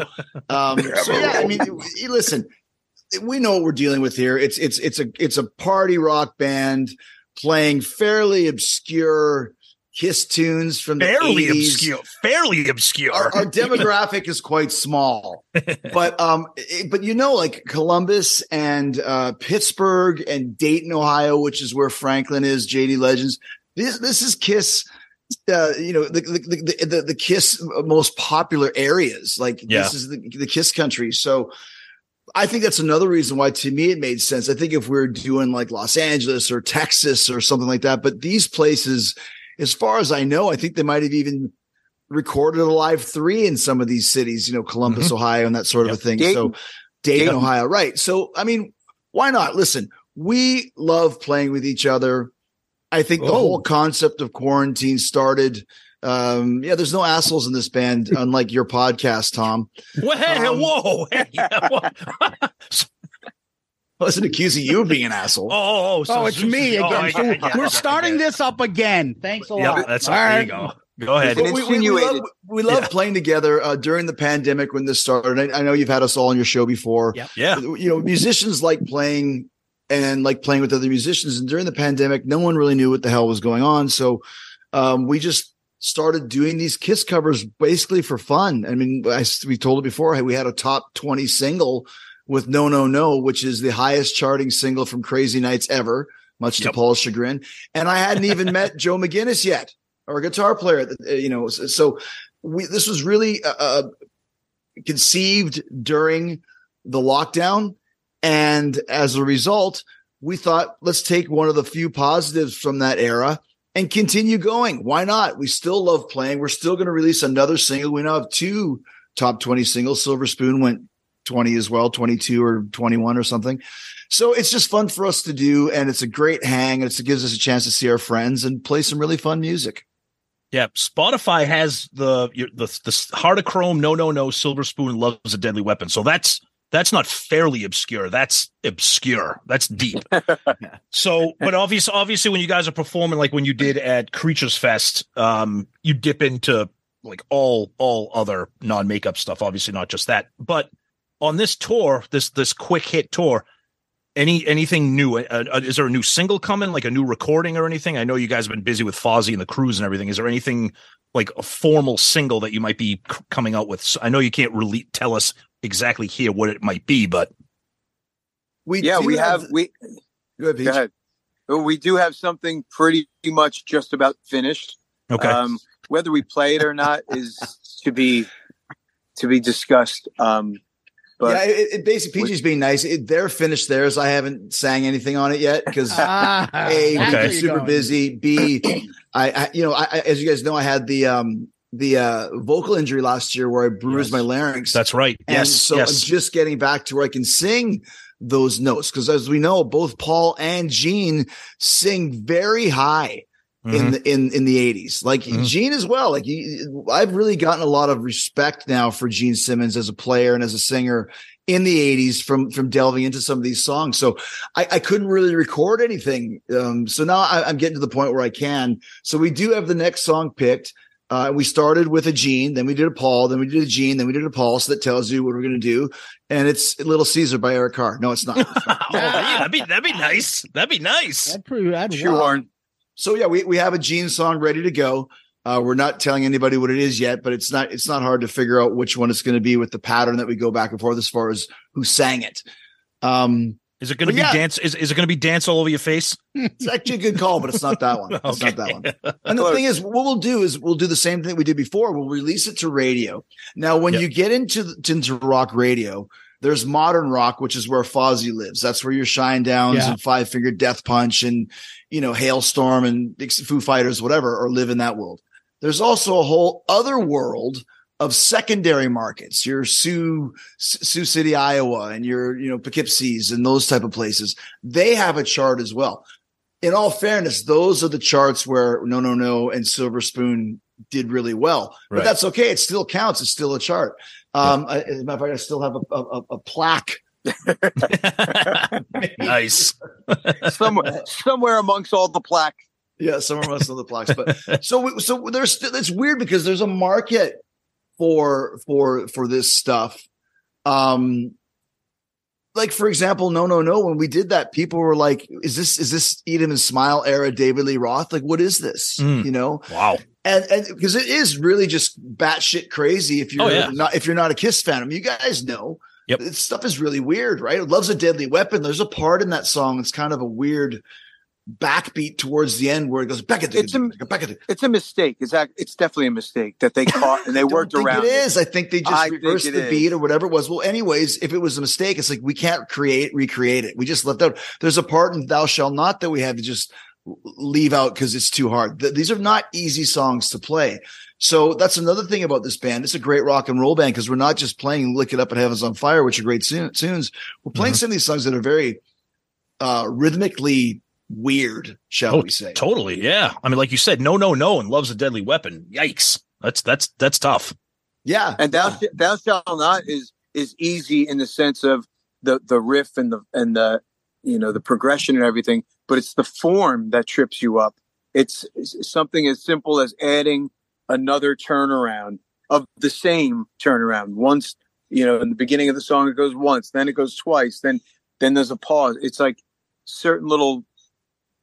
um so yeah i mean listen we know what we're dealing with here. It's it's it's a it's a party rock band playing fairly obscure kiss tunes from the Fairly 80s obscure. Fairly obscure. our, our demographic is quite small but um it- but you know like columbus and uh pittsburgh and dayton ohio which is where franklin is jd legends this this is kiss uh you know the the the, the, the kiss most popular areas like Yeah. this is the, the kiss country so I think that's another reason why to me it made sense. I think if we are doing like Los Angeles or Texas or something like that, but these places, as far as I know, I think they might have even recorded Alive III in some of these cities, you know, Columbus, Ohio, and that sort of a thing. So Dayton. Dayton, Dayton. Ohio, right. So, I mean, why not? Listen, we love playing with each other. I think the Oh. whole concept of Kuarantine started. Um, yeah, there's no assholes in this band, unlike your podcast, Tom. Whoa, hey, Um, whoa, hey, whoa. I wasn't accusing you of being an asshole. Oh, oh, so- Oh, it's me oh, again. I get it, I We're I get starting this up again. Thanks a lot. Yeah, that's All there you go. Go ahead. But we, we- we love, we love Yeah. playing together uh, during the pandemic when this started. I, I know you've had us all on your show before. Yep. Yeah. You know, musicians like playing and like playing with other musicians. And during the pandemic, no one really knew what the hell was going on. So um, we just started doing these Kiss covers basically for fun. I mean, I, we told it before. We had a top 20 single with No, No, No, which is the highest charting single from Crazy Nights ever, much to Paul's chagrin. And I hadn't even met Joe McGinness yet, our guitar player. uh, You know, so- so we, this was really uh, uh, conceived during the lockdown. And as a result, we thought, let's take one of the few positives from that era and continue going. Why not? We still love playing. We're still going to release another single. We now have two top 20 singles. Silver Spoon went 20 as well, 22 or 21 or something. So it's just fun for us to do. And it's a great hang. And it gives us a chance to see our friends and play some really fun music. Yeah, Spotify has the the the Heart of Chrome, no, no, no, Silver Spoon loves a deadly weapon. So that's that's not fairly obscure. That's obscure. That's deep. so, but obviously, obviously, when you guys are performing, like when you did at Creatures Fest, um, you dip into like all all other non makeup stuff. Obviously, not just that. But on this tour, this this quick hit tour, any anything new? Uh, uh, is there a new single coming, like a new recording or anything? I know you guys have been busy with Fozzy and the cruise and everything. Is there anything like a formal single that you might be c- coming out with? So I know you can't really tell us exactly here what it might be, but We yeah, we have, we Go ahead, go ahead. Well, We do have something pretty much just about finished. okay, Um, whether we play it or not is to be to be discussed. Um, but yeah, it, it basically PJ's being nice. It, they're finished theirs. I haven't sang anything on it yet because Ah, A, that's we've been super busy. B, I, I you know, I, I, as you guys know, I had the um the uh, vocal injury last year where I bruised my larynx. That's right. And yes. so yes. I'm just getting back to where I can sing those notes because as we know, both Paul and Gene sing very high in Mhm. the in in the 80s. Like Mhm. Gene as well. Like he, I've really gotten a lot of respect now for Gene Simmons as a player and as a singer in the 80s from from delving into some of these songs. So I, I couldn't really record anything. Um, so now I, I'm getting to the point where I can. So we do have the next song picked. Uh, we started with a Gene, then we did a Paul, then we did a Gene, then we did a Paul. So that tells you what we're going to do. And it's Little Caesar by Eric Carr. No, it's not. oh, yeah, that'd be that'd be nice. That'd be nice. That'd pretty, that'd Shoehorn. So yeah, we, we have a Gene song ready to go. Uh, we're not telling anybody what it is yet, but it's not it's not hard to figure out which one it's going to be with the pattern that we go back and forth as far as who sang it. Um, Is it going to be yeah. dance? Is, is it going to be dance all over your face? it's actually a good call, but it's not that one. It's not that one. And the thing is, what we'll do is we'll do the same thing we did before. We'll release it to radio. Now, when Yep. you get into the- into rock radio, there's modern rock, which is where Fozzy lives. That's where your Shinedowns Yeah. and Five Finger Death Punch and you know Halestorm and Foo Fighters, whatever, or live in that world. There's also a whole other world of secondary markets, your Sioux Sioux City, Iowa, and your you know Poughkeepsie's and those type of places. They have a chart as well in all fairness, those are the charts where No No No and Silver Spoon did really well. But that's okay. It still counts. It's still a chart. Um, I, as a matter of fact, I still have a, a, a plaque. nice. somewhere, somewhere amongst all the plaques. Yeah, somewhere amongst all the plaques. But so we, so there's still it's weird because there's a market for for for this stuff. Um, like for example, no, no, no. When we did that, people were like, "Is this is this Eat 'Em and Smile era David Lee Roth? Like, what is this? Mm. You know?" Wow. and and because it is really just batshit crazy if you're Oh, yeah. not if you're not a Kiss fan. I mean, you guys know Yep. this stuff is really weird, right? Loves a deadly weapon. There's a part in that song that's kind of a weird backbeat towards the end where it goes back at It's a, back at it's a mistake. It's act, it's definitely a mistake that they caught and they worked think around. it is. I think they just I reversed the is. beat or whatever it was. Well, anyways, if it was a mistake, it's like we can't create, recreate it. We just left out. There's a part in Thou Shall Not that we had to just leave out because it's too hard. Th- These are not easy songs to play. So that's another thing about this band. It's a great rock and roll band because we're not just playing "Lick It Up" and "Heaven's on Fire," which are great tunes. We're playing Mm-hmm. some of these songs that are very uh, rhythmically weird, shall Oh, we say? Totally. Yeah. I mean, like you said, no, no, no, and loves a deadly weapon. Yikes. That's that's that's tough. Yeah, and thou, sh- thou shall not is is easy in the sense of the the riff and the and the you know the progression and everything, but it's the form that trips you up. It's, it's something as simple as adding another turnaround of the same turnaround. Once you know in the beginning of the song it goes once, then it goes twice, then then there's a pause. It's like certain little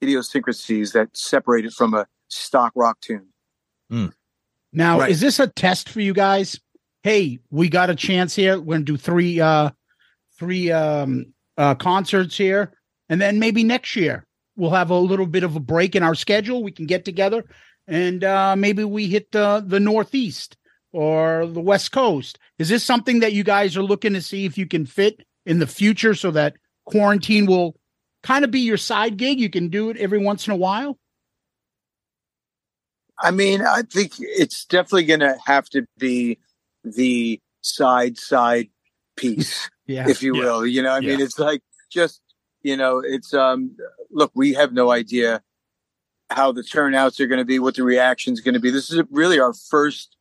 idiosyncrasies that separate it from a stock rock tune. Now, Right. is this a test for you guys? Hey, we got a chance here. We're gonna do three uh three um uh concerts here, and then maybe next year we'll have a little bit of a break in our schedule. We can get together and uh maybe we hit the the northeast or the west coast. Is this something that you guys are looking to see if you can fit in the future so that Kuarantine will kind of be your side gig? You can do it every once in a while. I mean, I think it's definitely going to have to be the side side piece, Yeah. if you will. You know, I mean, it's like just you know, it's um. Look, we have no idea how the turnouts are going to be, what the reaction's going to be. This is really our first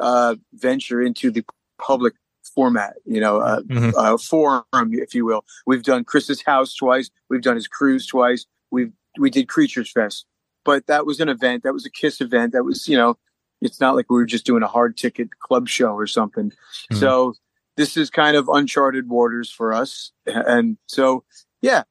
uh venture into the public format. You know, uh, Mhm. uh, forum, if you will. We've done Chris's house twice. We've done his cruise twice. We've we did Creatures Fest, but that was an event. That was a Kiss event. That was you know, it's not like we were just doing a hard ticket club show or something. Mhm. So this is kind of uncharted waters for us, and so yeah,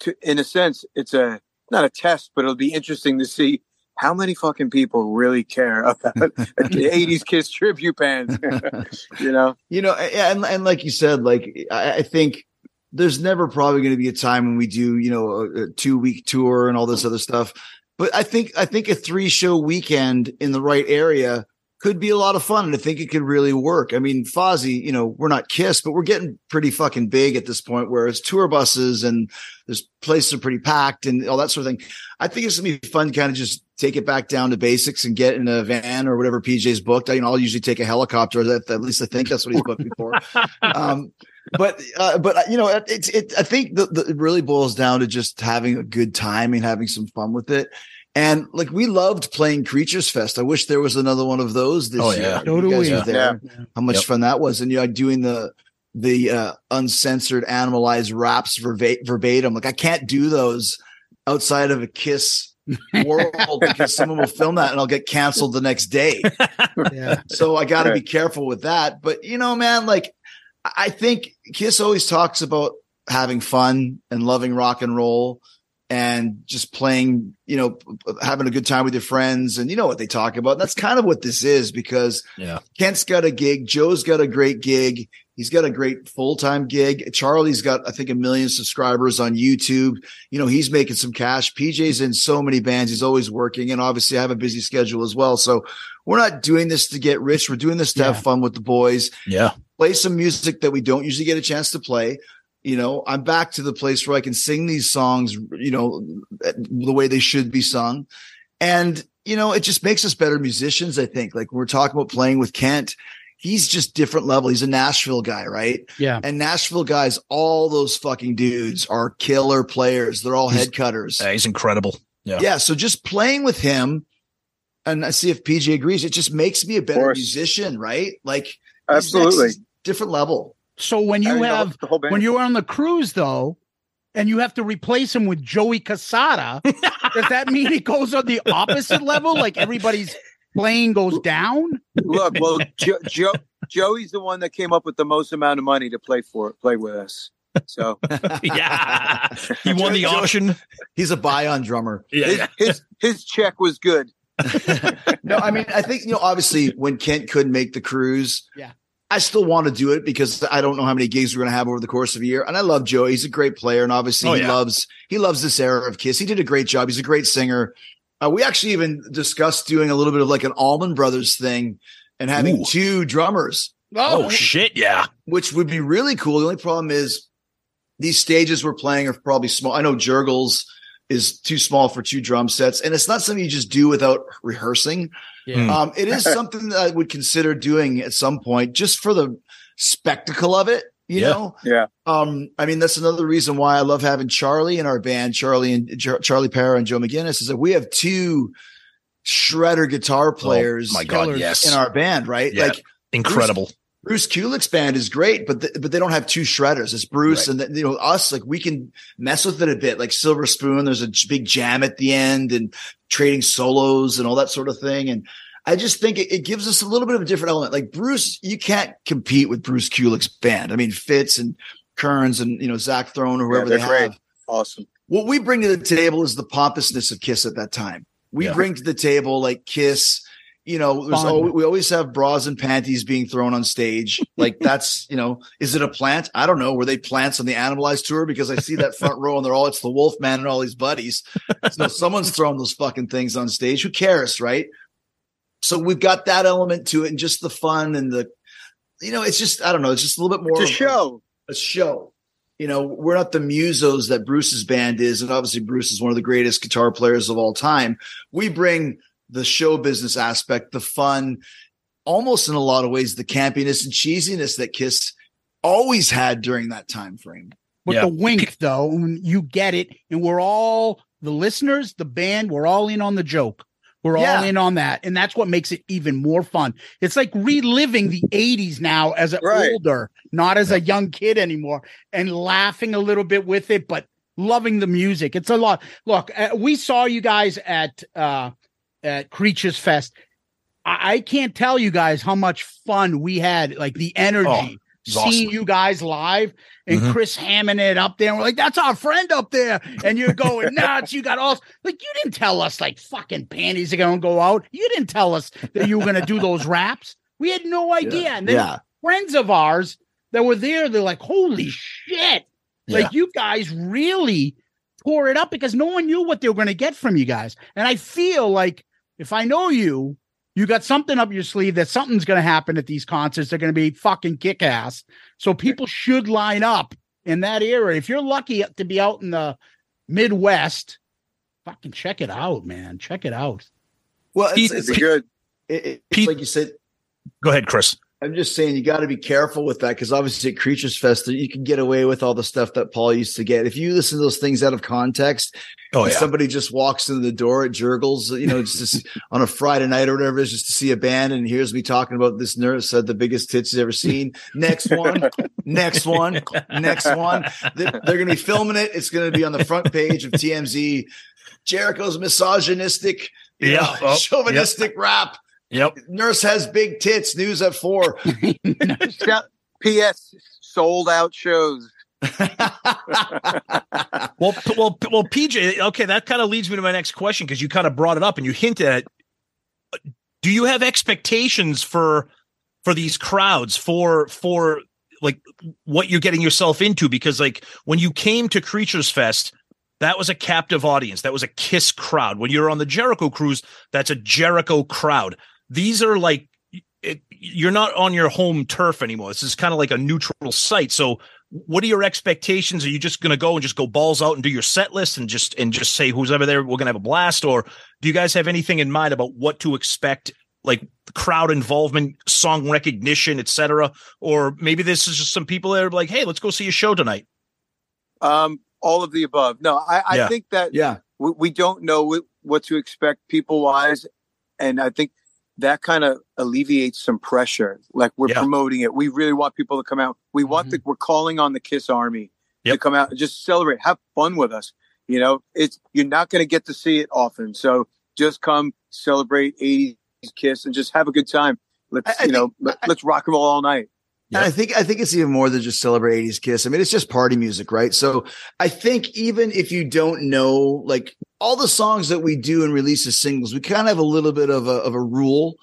to, in a sense, it's a not a test, but it'll be interesting to see. How many fucking people really care about the '80s Kiss tribute bands? you know, you know and and like you said like i, I think there's never probably going to be a time when we do you know a, a two week tour and all this other stuff but i think i think a three show weekend in the right area could be a lot of fun. And I think it could really work. I mean, Fozzy, you know, we're not Kiss, but we're getting pretty fucking big at this point where it's tour buses and there's places are pretty packed and all that sort of thing. I think it's gonna be fun to kind of just take it back down to basics and get in a van or whatever PJ's booked. I, you know, I'll usually take a helicopter. That at least I think that's what he's booked before. um, but uh, but uh, you know, it's it. I think the, the, it really boils down to just having a good time and having some fun with it. And like we loved playing Creatures Fest. I wish there was another one of those this Oh, year. yeah. You So do guys we. there. Yeah. How much Yep. fun that was! And you know, doing the the uh, uncensored, animalized raps verba- verbatim. Like I can't do those outside of a Kiss world because someone will film that and I'll get canceled the next day. Yeah. So I got to be careful with that. But you know, man, like I I think Kiss always talks about having fun and loving rock and roll and just playing, you know, having a good time with your friends. And you know what they talk about. That's kind of what this is because Yeah. Kent's got a gig. Joe's got a great gig. He's got a great full time gig. Charlie's got, I think, a million subscribers on YouTube. You know, he's making some cash. PJ's in so many bands. He's always working. And obviously, I have a busy schedule as well. So we're not doing this to get rich. We're doing this to Yeah. have fun with the boys, Yeah. play some music that we don't usually get a chance to play. You know, I'm back to the place where I can sing these songs, you know, the way they should be sung. And, you know, it just makes us better musicians, I think. Like we're talking about playing with Kent. He's just different level. He's a Nashville guy, right? Yeah. And Nashville guys, all those fucking dudes are killer players. They're all He's- head cutters. Yeah, he's incredible. Yeah. Yeah. So just playing with him and I see if PJ agrees, it just makes me a better musician, right? Like Absolutely. next- different level. So when you mean, the whole- have the whole band. when you're on the cruise though, and you have to replace him with Joey Cassata, does that mean it goes on the opposite level? Like everybody's playing goes down? Look, well, jo- jo- Joey's the one that came up with the most amount of money to play for play with us. So yeah. He won the auction. He's a buy on drummer. Yeah. his, his his check was good. no, I mean, I think, you know, obviously when Kent couldn't make the cruise, Yeah. I still want to do it because I don't know how many gigs we're going to have over the course of a year. And I love Joey. He's a great player. And obviously Oh, he yeah. loves, he loves this era of Kiss. He did a great job. He's a great singer. Uh, we actually even discussed doing a little bit of like an Allman Brothers thing and having Ooh. two drummers, Oh, shit. Yeah. which would be really cool. The only problem is these stages we're playing are probably small. I know Jurgles is too small for two drum sets, and it's not something you just do without rehearsing. Yeah. Um, it is something that I would consider doing at some point just for the spectacle of it. You Yeah. know, Yeah. um, I mean, that's another reason why I love having Charlie in our band, Charlie and Jar- Charlie Parra and Joe McGinness is that we have two shredder guitar players Oh, my God. Yes. in our band, right? Yeah. Like Incredible. Bruce Kulick's band is great, but th- but they don't have two shredders. It's Bruce Right. and the, you know us. Like we can mess with it a bit. Like Silver Spoon, there's a big jam at the end and trading solos and all that sort of thing. And I just think it, it gives us a little bit of a different element. Like Bruce, you can't compete with Bruce Kulick's band. I mean Fitz and Kerns and you know Zach Throne or whoever they're they great. have. Awesome. What we bring to the table is the pompousness of Kiss at that time. We Yeah. bring to the table like Kiss. You know, there's we always have bras and panties being thrown on stage. Like that's you know, is it a plant? I don't know. Were they plants on the Animalized tour? Because I see that front row and they're all it's the Wolfman and all his buddies. So someone's throwing those fucking things on stage. Who cares, right? So we've got that element to it, and just the fun and the, you know, it's just I don't know. It's just a little bit more It's a show. a show. You know, we're not the musos that Bruce's band is, and obviously Bruce is one of the greatest guitar players of all time. We bring the show business aspect, the fun, almost in a lot of ways, the campiness and cheesiness that Kiss always had during that time frame. But Yeah. the wink though, when you get it, and we're all the listeners, the band, we're all in on the joke. We're all in on that. And that's what makes it even more fun. It's like reliving the 80s now as an Right. older, not as a young kid anymore, and laughing a little bit with it, but loving the music. It's a lot. Look, uh, we saw you guys at uh at Creatures Fest. I, I can't tell you guys how much fun we had, like the energy. Oh, Seeing awesome. you guys live and Mhm. Chris hamming it up there, and we're like, "That's our friend up there," and you're going nuts. You got all like you didn't tell us like fucking panties are gonna go out. You didn't tell us that you were gonna do those raps. We had no idea. And then Yeah. friends of ours that were there, they're like, "Holy shit!" Like Yeah. you guys really tore it up because no one knew what they were going to get from you guys. And I feel like if I know you, you got something up your sleeve that something's going to happen at these concerts. They're going to be fucking kick ass. So people should line up in that area. If you're lucky to be out in the Midwest, fucking check it out, man. Check it out. Well, it's, It's it's good. It, it- it's like you said. Go ahead, Chris. I'm just saying you got to be careful with that because obviously at Creatures Fest you can get away with all the stuff that Paul used to get. If you listen to those things out of context, Oh, yeah. somebody just walks in the door at Jurgles, you know, just on a Friday night or whatever it is, just to see a band and hears me talking about this nurse had the biggest tits he's ever seen. Next one, next one, next one. They're, they're going to be filming it. It's going to be on the front page of TMZ. Jericho's misogynistic, Yeah. know, Oh, chauvinistic rap. Yep. Nurse has big tits. News at four. P.S. Sold out shows. Well, well, well, PJ. Okay, that kind of leads me to my next question because you kind of brought it up and you hinted at. it. Do you have expectations for for these crowds for for like what you're getting yourself into? Because like when you came to Creatures Fest, that was a captive audience. That was a Kiss crowd. When you're on the Jericho cruise, that's a Jericho crowd. These are like it, you're not on your home turf anymore. This is kind of like a neutral site. So, what are your expectations? Are you just going to go and just go balls out and do your set list and just and just say who's ever there? We're going to have a blast, or do you guys have anything in mind about what to expect? Like crowd involvement, song recognition, etc. Or maybe this is just some people that are like, "Hey, let's go see a show tonight." Um, all of the above. No, I, I Yeah. think that Yeah. we, we don't know what, what to expect people wise, and I think that kind of alleviates some pressure. Like we're Yeah. Mm-hmm. promoting it. We really want people to come out. We want the we're calling on the Kiss Army to come out and just celebrate, have fun with us. You know, it's you're not going to get to see it often, so just come celebrate '80s Kiss and just have a good time. Let's I- I you know, let, let's rock and roll all night. And I think I think it's even more than just celebrate 80s Kiss. I mean, it's just party music, right? So I think even if you don't know like all the songs that we do and release as singles, we kind of have a little bit of a of a rule.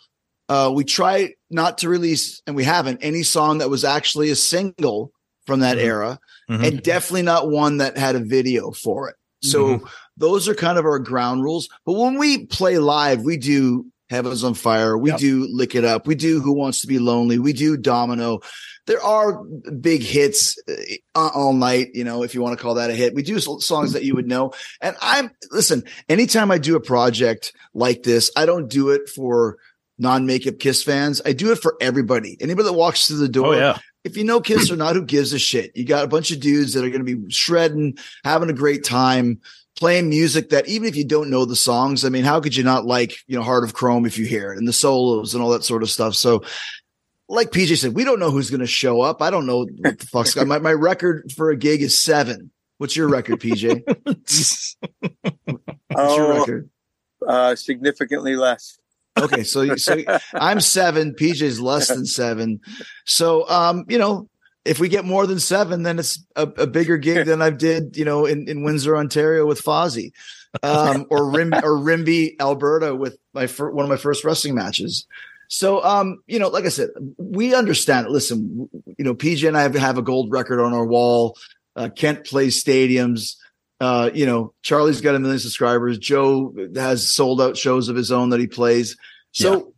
Uh, we try not to release, and we haven't any song that was actually a single from that era, Mhm. and definitely not one that had a video for it. So those are kind of our ground rules. But when we play live, we do Heavens on Fire, we do Lick It Up, we do Who Wants to Be Lonely, we do Domino. There are big hits uh, all night, you know, if you want to call that a hit. We do songs that you would know. And I'm, listen, anytime I do a project like this, I don't do it for non makeup Kiss fans. I do it for everybody. Anybody that walks through the door. Oh, yeah. If you know Kiss or not, who gives a shit? You got a bunch of dudes that are going to be shredding, having a great time, playing music that even if you don't know the songs, I mean, how could you not like, you know, Heart of Chrome if you hear it and the solos and all that sort of stuff? So, like PJ said, we don't know who's going to show up. I don't know what the fuck's going my, my record for a gig is seven. What's your record, PJ? What's your Oh, record? uh, significantly less. Okay, so so I'm seven. PJ's less than seven. So um, you know, if we get more than seven, then it's a, a bigger gig than I did, you know, in, in Windsor, Ontario with Fozzy, um, or Rim or Rimbey, Alberta with my fir- one of my first wrestling matches. So um, you know, like I said, we understand. Listen, you know, PJ and I have, have a gold record on our wall. Uh, Kent plays stadiums. Uh, you know, Charlie's got a million subscribers. Joe has sold out shows of his own that he plays. So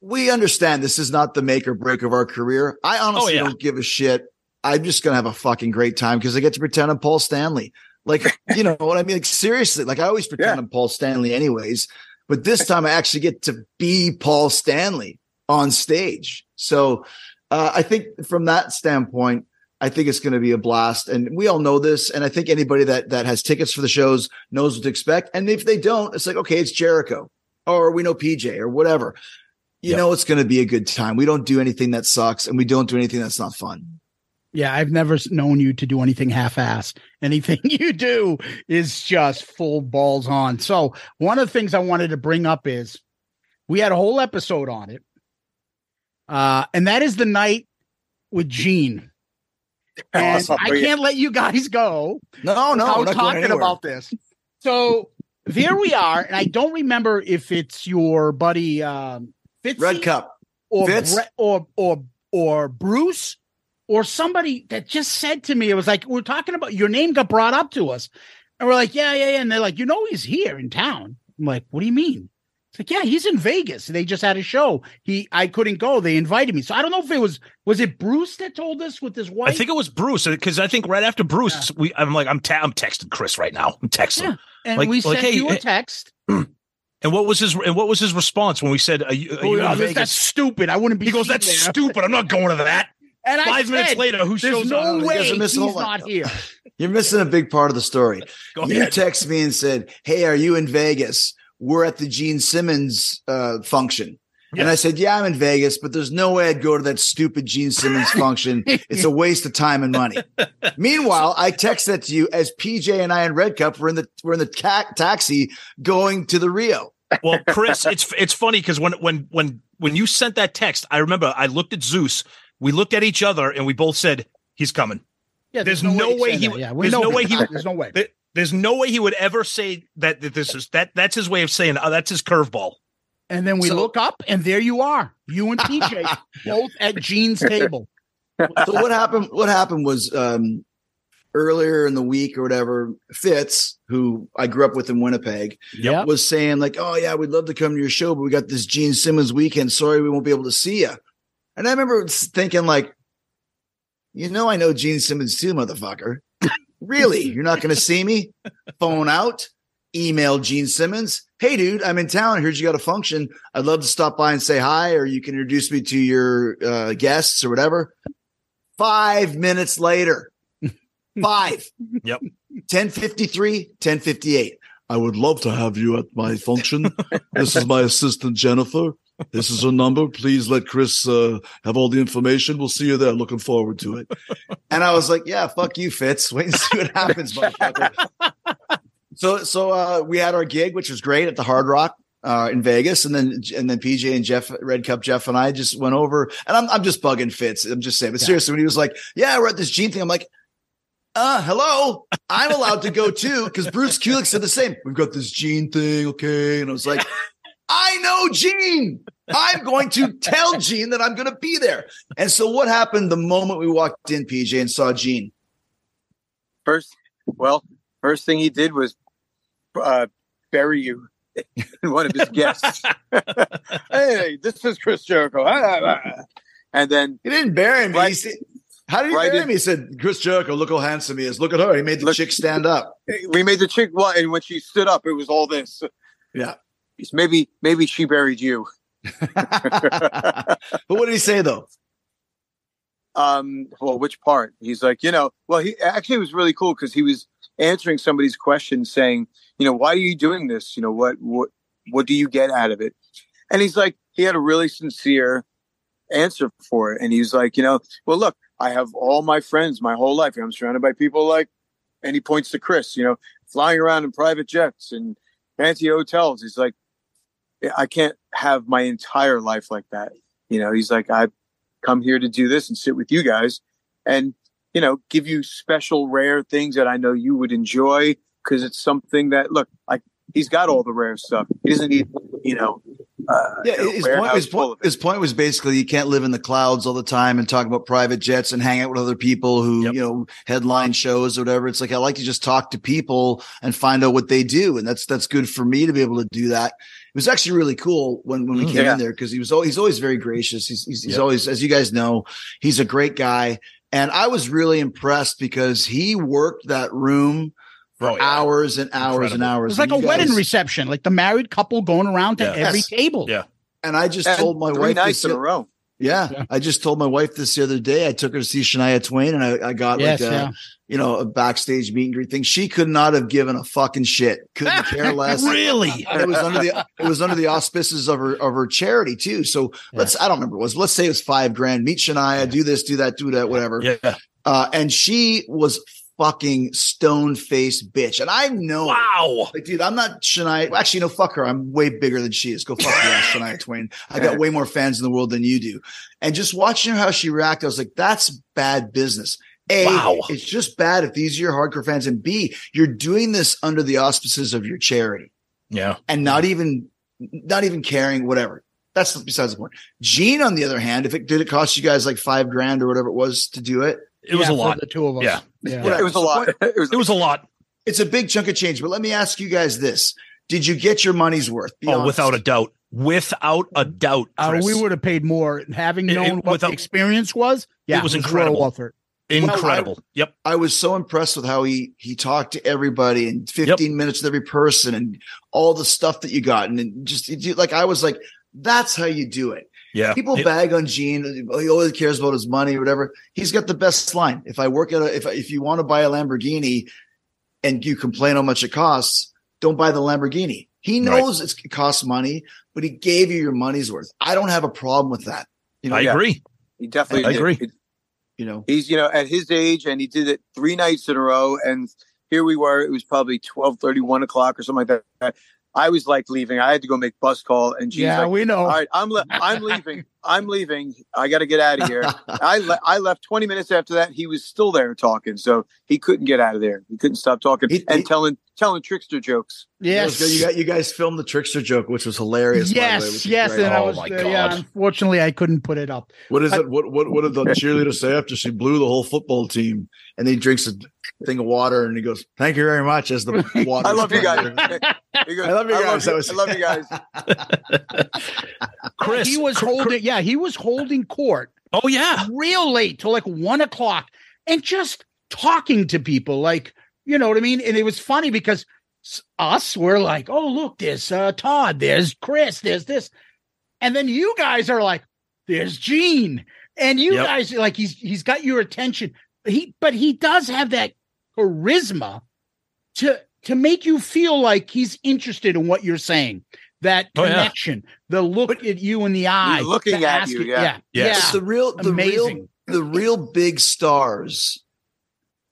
we understand this is not the make or break of our career. I honestly yeah. don't give a shit. I'm just gonna have a fucking great time because I get to pretend I'm Paul Stanley. Like, you know what I mean? Like seriously, like I always pretend I'm Paul Stanley anyways, but this time I actually get to be Paul Stanley on stage. So uh, I think from that standpoint, I think it's going to be a blast, and we all know this. And I think anybody that that has tickets for the shows knows what to expect. And if they don't, it's like okay, it's Jericho, or we know PJ, or whatever. You know, it's going to be a good time. We don't do anything that sucks, and we don't do anything that's not fun. Yeah, I've never known you to do anything half-ass. Anything you do is just full balls on. So one of the things I wanted to bring up is we had a whole episode on it, uh, and that is the night with Gene. And Awesome. I can't let you guys go. No, no, we're talking about this. So there we are, and I don't remember if it's your buddy um, Fitzy Red Cup or? Brett or or or Bruce or somebody that just said to me, it was like we're talking about your name got brought up to us, and we're like, yeah, yeah, yeah, and they're like, you know, he's here in town. I'm like, what do you mean? It's like, yeah, he's in Vegas. They just had a show. He, I couldn't go. They invited me, so I don't know if it was was it Bruce that told us with his wife. I think it was Bruce because I think right after Bruce, yeah. we I'm like I'm ta- I'm texting Chris right now. I'm texting. Yeah. And like, we like, sent hey, you a text. And what was his and what was his response when we said, are you, are oh, you that's stupid. I wouldn't be. He goes, "That's there. stupid. I'm not going to that." And five said, minutes later, who shows no up? way he's not here. You're missing a big part of the story. You ahead. text me and said, "Hey, are you in Vegas? We're at the Gene Simmons uh, function." And I said, Yeah, I'm in Vegas, but there's no way I'd go to that stupid Gene Simmons function. It's a waste of time and money. Meanwhile, I text that to you as PJ and I and Red Cup were in the we're in the ca- taxi going to the Rio. Well, Chris, it's it's funny because when when when when you sent that text, I remember I looked at Zeus, we looked at each other, and we both said, He's coming. Yeah, there's, there's no, no, way, he. That. Yeah, there's no way he. There's no way. There, there's no way he would ever say that, that this is that. That's his way of saying oh, that's his curveball. And then we so, look up, and there you are, you and PJ, both at Gene's table. So what happened? What happened was um, earlier in the week or whatever. Fitz, who I grew up with in Winnipeg, yep. was saying like, "Oh yeah, we'd love to come to your show, but we got this Gene Simmons weekend. Sorry, we won't be able to see you." And I remember thinking like, you know, I know Gene Simmons too, motherfucker. really? You're not going to see me? Phone out email Gene Simmons. Hey, dude, I'm in town. Here's you got a function. I'd love to stop by and say hi, or you can introduce me to your uh, guests or whatever. Five minutes later, five. yep. 1053, 1058. I would love to have you at my function. this is my assistant, Jennifer. This is her number. Please let Chris uh, have all the information. We'll see you there. Looking forward to it. And I was like, yeah, fuck you, Fitz. Wait and see what happens, motherfucker. So so uh, we had our gig, which was great at the Hard Rock uh, in Vegas, and then and then PJ and Jeff Red Cup Jeff and I just went over, and I'm I'm just bugging Fitz. I'm just saying, but yeah. seriously, when he was like, "Yeah, we're at this Gene thing," I'm like. Uh, hello. I'm allowed to go too because Bruce Kulick said the same. We've got this Gene thing, okay? And I was like, I know Gene. I'm going to tell Gene that I'm going to be there. And so, what happened the moment we walked in, PJ, and saw Gene? First, well, first thing he did was uh, bury you in one of his guests. hey, this is Chris Jericho. Ah, ah, ah. and then he didn't bury me. Right, he said, how did he right bury in, me? He said, Chris Jericho, look how handsome he is. Look at her. He made the look, chick stand up. We made the chick well, and when she stood up, it was all this. Yeah. Maybe maybe she buried you. but what did he say though? Um, well, which part? He's like, you know, well, he actually was really cool because he was answering somebody's question saying, you know, why are you doing this? You know, what what what do you get out of it? And he's like, he had a really sincere answer for it. And he's like, you know, well, look, I have all my friends my whole life. I'm surrounded by people like, and he points to Chris, you know, flying around in private jets and fancy hotels. He's like, I can't have my entire life like that. You know, he's like, I've come here to do this and sit with you guys. And you know, give you special rare things that I know you would enjoy because it's something that look like he's got all the rare stuff. He doesn't need, you know. Uh, yeah, his point, his, point, his point was basically you can't live in the clouds all the time and talk about private jets and hang out with other people who yep. you know headline shows or whatever. It's like I like to just talk to people and find out what they do, and that's that's good for me to be able to do that. It was actually really cool when when we mm, came yeah. in there because he was always, he's always very gracious. He's he's, he's yep. always, as you guys know, he's a great guy. And I was really impressed because he worked that room for oh, yeah. hours and hours Incredible. and hours. It was like a guys, wedding reception, like the married couple going around to yeah. every yes. table. Yeah. And I just and told my wife nights in a row. Yeah, yeah, I just told my wife this the other day. I took her to see Shania Twain, and I, I got yes, like a, yeah. you know, a backstage meet and greet thing. She could not have given a fucking shit. Couldn't care less. really? And it was under the it was under the auspices of her of her charity too. So yeah. let's I don't remember what it was. Let's say it was five grand. Meet Shania, do this, do that, do that, whatever. Yeah. Uh, and she was fucking stone faced bitch. And I know, wow, like, dude, I'm not Shania. Actually, no, fuck her. I'm way bigger than she is. Go fuck your ass, Shania Twain. I got way more fans in the world than you do. And just watching her, how she reacted, I was like, that's bad business. A, wow. it's just bad if these are your hardcore fans. And B, you're doing this under the auspices of your charity. Yeah. And not even, not even caring, whatever. That's besides the point. Gene, on the other hand, if it did it cost you guys like five grand or whatever it was to do it, it was a lot. The two of us. Yeah. yeah. It was a lot. It was, it was a lot. It's a big chunk of change. But let me ask you guys this. did you get your money's worth? Be oh, honest. without a doubt. Without a doubt. Uh, we would have paid more having known it- what without- the experience was. Yeah, it was well incredible. worth it. Incredible. yep. I was so impressed with how he he talked to everybody and 15 minutes with every person and all the stuff that you got and then just like I was like, that's how you do it. Yeah. People It- bag on Gene. He always cares about his money or whatever. He's got the best line. If I work at a, if if you want to buy a Lamborghini and you complain how much it costs, don't buy the Lamborghini. He knows it's, it costs money, but he gave you your money's worth. I don't have a problem with that. You know, I agree. He definitely I did. agree. He- You know, he's you know at his age and he did it three nights in a row and here we were it was probably 12 1 o'clock or something like that i was like leaving i had to go make bus call and Gene's Yeah, like, we know. all right i'm le- i'm leaving i'm leaving i got to get out of here i le- i left 20 minutes after that he was still there talking so he couldn't get out of there he couldn't stop talking and telling telling trickster jokes Yes. you got you guys filmed the trickster joke, which was hilarious. by the way, Yes, which is yes, great. and I was uh, yeah. Unfortunately, I couldn't put it up. What is I- it? What what what did the cheerleader say after she blew the whole football team? And he drinks a thing of water and he goes, "Thank you very much." As the water, i love you guys He goes, I love you guys. That I love you guys Chris, he was holding. Yeah, he was holding court. Oh yeah, real late till like one o'clock, and just talking to people. Like you know what I mean. And it was funny because us were like, "Oh look, there's uh, Todd, there's Chris, there's this," and then you guys are like, "There's Gene," and you Yep. guys like, "He's he's got your attention." He but he does have that charisma to to make you feel like he's interested in what you're saying. That Oh, yeah. connection, the look at you in the eye, looking to at ask you, it- yeah. yeah, Yes. yeah. the real the Amazing. real the real big stars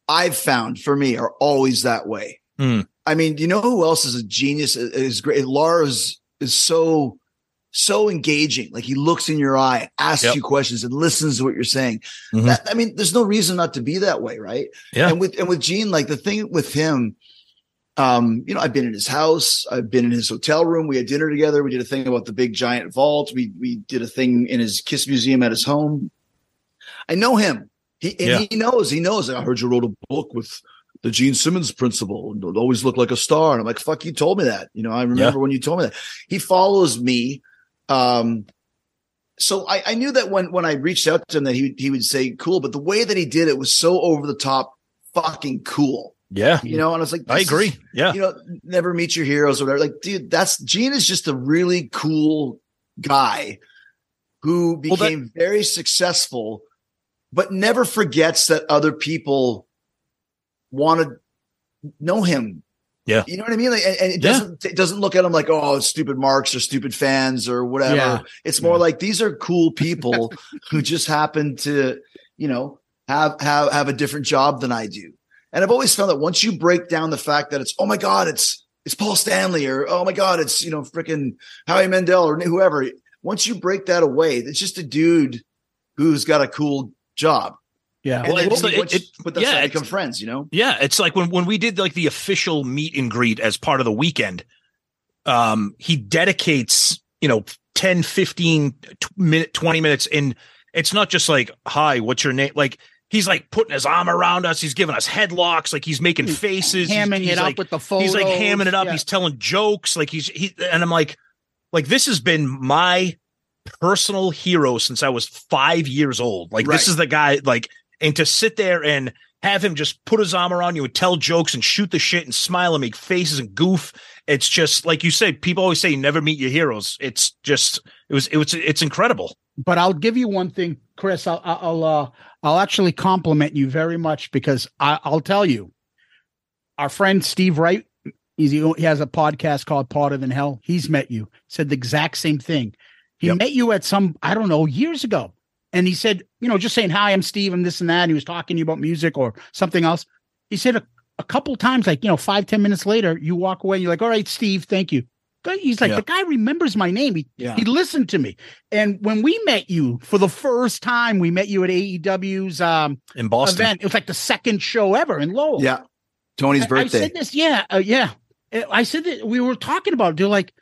I've found for me are always that way. Hmm. I mean, you know who else is a genius? Is great. Lars is so so engaging. Like he looks in your eye, asks Yep. you questions, and listens to what you're saying. Mhm. That, I mean, there's no reason not to be that way, right? Yeah. And with and with Gene, like the thing with him, um, you know, I've been in his house, I've been in his hotel room. We had dinner together. We did a thing about the big giant vault. We we did a thing in his Kiss Museum at his home. I know him. He and Yeah. he knows. He knows. I heard you wrote a book with the Gene Simmons principle and always look like a star. And I'm like, fuck, you told me that. You know, I remember when you told me that. He follows me. Um, so I, I knew that when when I reached out to him that he he would say cool, but the way that he did it was so over the top, fucking cool. Yeah. You know, and I was like, I agree. is- Yeah. You know, never meet your heroes or whatever. Like, dude, that's Gene is just a really cool guy who Well, that- became very successful, but never forgets that other people want to know him. Yeah. You know what I mean? Like, and, and it Yeah. doesn't it doesn't look at him like, oh, stupid marks or stupid fans or whatever. Yeah. It's more like these are cool people who just happen to, you know, have have have a different job than I do. And I've always found that once you break down the fact that it's, oh my God, it's it's Paul Stanley, or oh my God, it's you know, freaking Howie Mandel or whoever. Once you break that away, it's just a dude who's got a cool job. Yeah. And Well, then it's like- it- it- but that's yeah, how become friends, you know? Yeah, it's like when when we did like the official meet and greet as part of the weekend. Um, he dedicates you know 10, 15 t- minute, twenty minutes, and it's not just like, "Hi, what's your name?" Like he's like putting his arm around us. He's giving us headlocks. Like he's making faces. He's- hamming he's it up like- with the phone. He's like hamming it up. Yeah. He's telling jokes. Like he's he, and I'm like, like this has been my personal hero since I was five years old. Like Right. this is the guy. Like and to sit there and have him just put his arm around you and tell jokes and shoot the shit and smile and make faces and goof. It's just like you say. People always say, you "Never meet your heroes." It's just it was it was it's incredible. but I'll give you one thing, Chris. I'll I'll uh, I'll actually compliment you very much because I, I'll tell you, our friend Steve Wright, he's, he has a podcast called Parter Than Hell. He's met you. Said the exact same thing. He Yep. met you at some I don't know years ago, and he said, you know, just saying hi, I'm Steve, and this and that. And he was talking to you about music or something else. He said a, a couple times, like you know, five ten minutes later, you walk away, and you're like, all right, Steve, thank you. He's like, Yeah. the guy remembers my name. He, Yeah. he listened to me. And when we met you for the first time, we met you at AEW's um, In Boston, event. It was like the second show ever in Lowell. Yeah. Tony's I- I birthday. said this, yeah, uh, yeah. I said that we were talking about. it. They're like,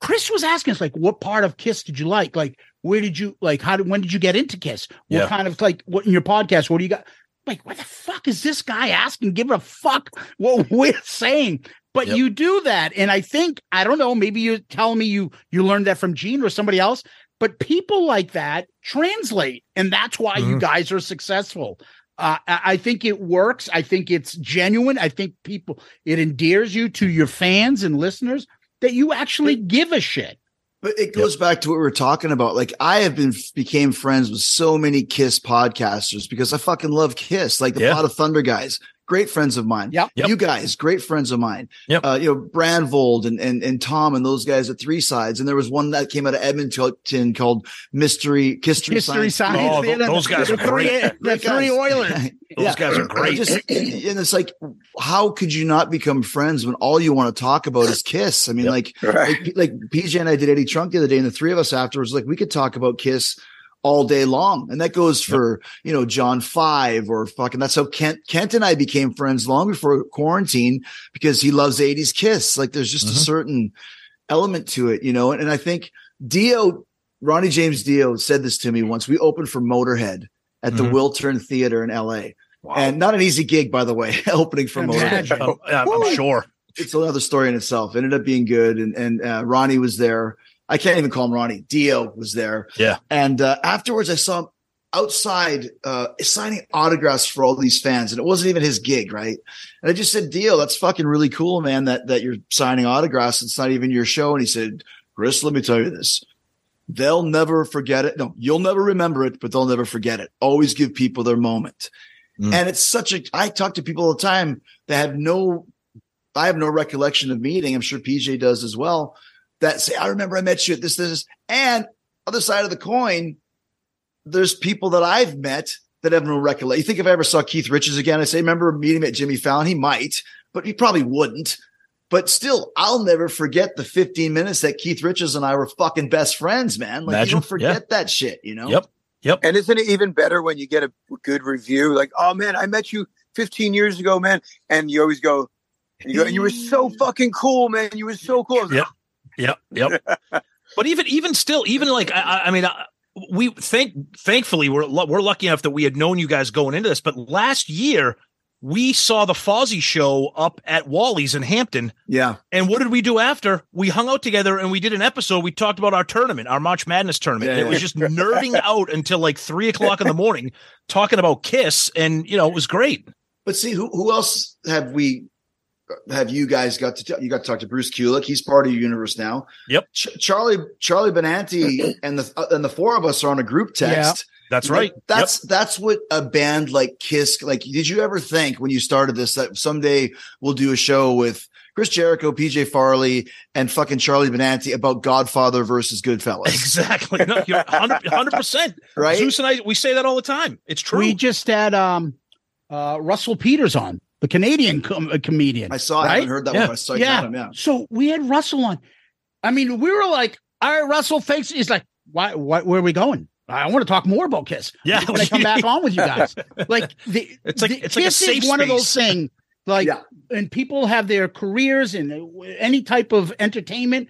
Chris was asking us, like, what part of Kiss did you like? Like, where did you like? How did when did you get into Kiss? What Yeah. kind of like what in your podcast? What do you got? Like, what the fuck is this guy asking? Give a fuck what we're saying. But Yep. you do that, and I think I don't know. Maybe you tell me you you learned that from Gene or somebody else. But people like that translate, and that's why you Mhm. guys are successful. Uh, I I think it works. I think it's genuine. I think people it endears you to your fans and listeners that you actually give a shit. But it goes back to what we were talking about. Like I have been became friends with so many Kiss podcasters because I fucking love Kiss. Like the Yeah. Pod of Thunder guys, great friends of mine. Yep. Yep. You guys, great friends of mine. Yep. Uh, you know, Brandvold and, and and Tom and those guys at Three Sides. And there was one that came out of Edmonton called Mystery History, History Science. science. Oh, th- those guys are great. The Great three. Oilers. Those guys are great. Just, and it's like, how could you not become friends when all you want to talk about is Kiss? I mean, Yep. like, Right. like, like PJ and I did Eddie Trunk the other day, and the three of us afterwards, like, we could talk about Kiss all day long, and that goes for you know John Five or fucking. That's how Kent Kent and I became friends long before Kuarantine because he loves '80s Kiss. Like, there's just a Mhm. certain element to it, you know. And, and I think Dio, Ronnie James Dio, said this to me once. We opened for Motorhead at the Mhm. Wiltern Theater in L.A. Wow. And not an easy gig, by the way, opening for Motorhead. Imagine. Um, yeah, I'm sure. It's another story in itself. Ended up being good, and and uh, Ronnie was there. I can't even call him Ronnie. Dio was there. Yeah. And uh, afterwards, I saw him outside uh, signing autographs for all these fans, and it wasn't even his gig, right? And I just said, Dio, that's fucking really cool, man. That that you're signing autographs. It's not even your show. And he said, Chris, let me tell you this. They'll never forget it. No, you'll never remember it, but they'll never forget it. Always give people their moment. Mm. And it's such a, I talk to people all the time that have no, I have no recollection of meeting. I'm sure PJ does as well. That say, I remember I met you at this, this, and other side of the coin, there's people that I've met that have no recollection. You think if I ever saw Keith Richards again, I say, remember meeting him at Jimmy Fallon? He might, but he probably wouldn't. But still, I'll never forget the 15 minutes that Keith Richards and I were fucking best friends, man. Like Imagine, you don't forget that shit, you know? Yep. Yep. And isn't it even better when you get a good review? Like, oh man, I met you 15 years ago, man. And you always go, you go, you were so mm. fucking cool, man. You were so cool. Yep. Yep. Yep. but even even still, even like I, I- I mean, I, we thank thankfully we're we're lucky enough that we had known you guys going into this. But last year we saw the Fozzy show up at Wally's in Hampton. Yeah. And what did we do after? We hung out together and we did an episode. We talked about our tournament, our March Madness tournament. Yeah, and it was just nerding out until like three o'clock in the morning, talking about Kiss, and you know it was great. But see, who who else have we have you guys got to? you got to talk to Bruce Kulick. He's part of your universe now. Yep. Ch- Charlie Charlie Benante and the uh, and the four of us are on a group text. That's Like, right. That's that's what a band like Kiss like. Did you ever think when you started this that someday we'll do a show with Chris Jericho, PJ Farley, and fucking Charlie Benante about Godfather versus Goodfellas? Exactly. No, you're 100 percent Right? Zeus and I, we say that all the time. It's true. We just had um uh Russell Peters on, the Canadian com- uh, comedian. I saw. It. I haven't heard that Yeah. one. I saw yeah. him. Yeah. So we had Russell on. I mean, we were like, all right, Russell thinks he's like, why, why where are we going? I want to talk more about Kiss. Yeah. When I come back on with you guys. Like the It's like- the it's like a Kiss safe is one of those things. Like Yeah. and people have their careers and any type of entertainment.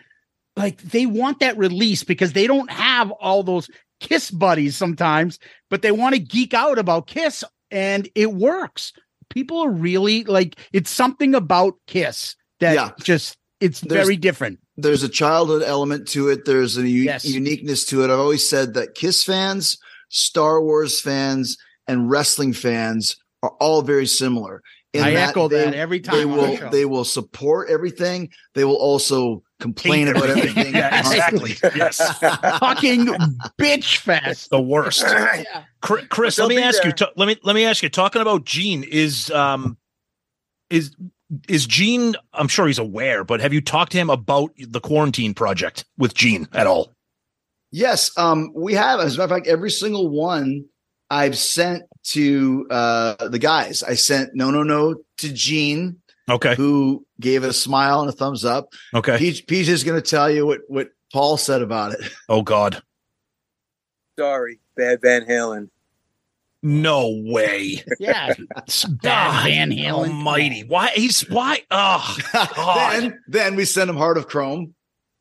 Like they want that release because they don't have all those Kiss buddies sometimes, but they want to geek out about Kiss and it works. People are really like it's something about Kiss that Yeah. just it's There's- very different. there's a childhood element to it. There's a u- Yes. uniqueness to it. I've always said that Kiss fans, Star Wars fans, and wrestling fans are all very similar. in I echo they- that every time They will they will support everything. They will also complain about everything. yeah, exactly. Yes. Fucking bitch fest. The worst. Chris, Chris They'll let me be ask you. t- let me let me ask you. Talking about Gene is um is is Gene? I'm sure he's aware, but have you talked to him about the Kuarantine project with Gene at all? Yes, um, we have. As a matter of fact, every single one I've sent to uh, the guys. I sent no, no, no to Gene, Okay. who gave it a smile and a thumbs up. Okay. Peach, Peach is going to tell you what what Paul said about it. Oh God. Sorry, bad Van Halen. No way. Yeah, it's bad ah, Van Halen. Almighty. Why he's why? Oh God. then then we send him Heart of Chrome.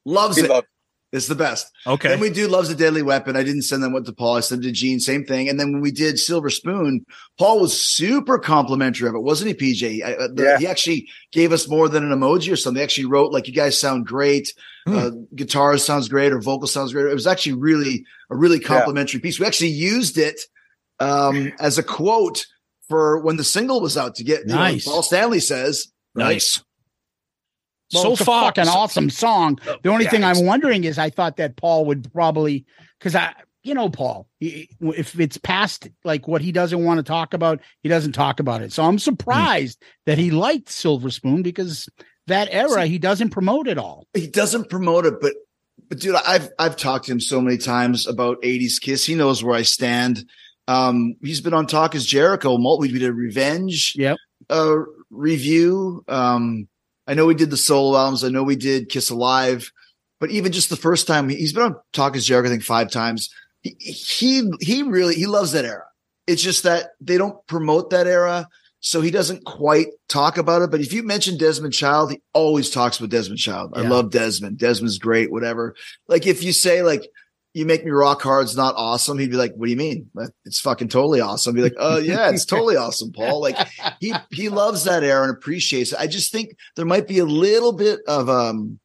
Loves He it. loved, It's the best. Okay. Then we do Love's a Deadly Weapon. I didn't send them what to Paul. I sent it to Gene, same thing. And then when we did Silver Spoon, Paul was super complimentary of it, wasn't he, PJ? I, uh, the, Yeah. He actually gave us more than an emoji or something. They actually wrote, like, you guys sound great. Hmm. Uh, guitar sounds great or vocal sounds great. It was actually really a really complimentary piece. We actually used it um, as a quote for when the single was out to get, you know, Nice. Paul Stanley says, right? Well, so it's a fucking so- awesome song. The only yeah, thing I'm wondering is, I thought that Paul would probably, because I, you know, Paul, he- if it's past like what he doesn't want to talk about, he doesn't talk about it. So I'm surprised that he liked Silver Spoon because that era he doesn't promote it all. he doesn't promote it, but but dude, I've I've talked to him so many times about 80s Kiss. He knows where I stand. Um, he's been on Talk is Jericho. We did a Revenge Yep. uh, review. Um, I know we did the solo albums. I know we did Kiss Alive, but even just the first time he's been on Talk is Jericho, I think five times. He he he really he loves that era. It's just that they don't promote that era. So he doesn't quite talk about it. But if you mention Desmond Child, he always talks about Desmond Child. I love Desmond. Desmond's great, whatever. Like if you say like you make me rock hard, it's not awesome, he'd be like, What do you mean? It's fucking totally awesome. I'd be like, Oh yeah, it's totally awesome, Paul. Like he he loves that era and appreciates it. I just think there might be a little bit of um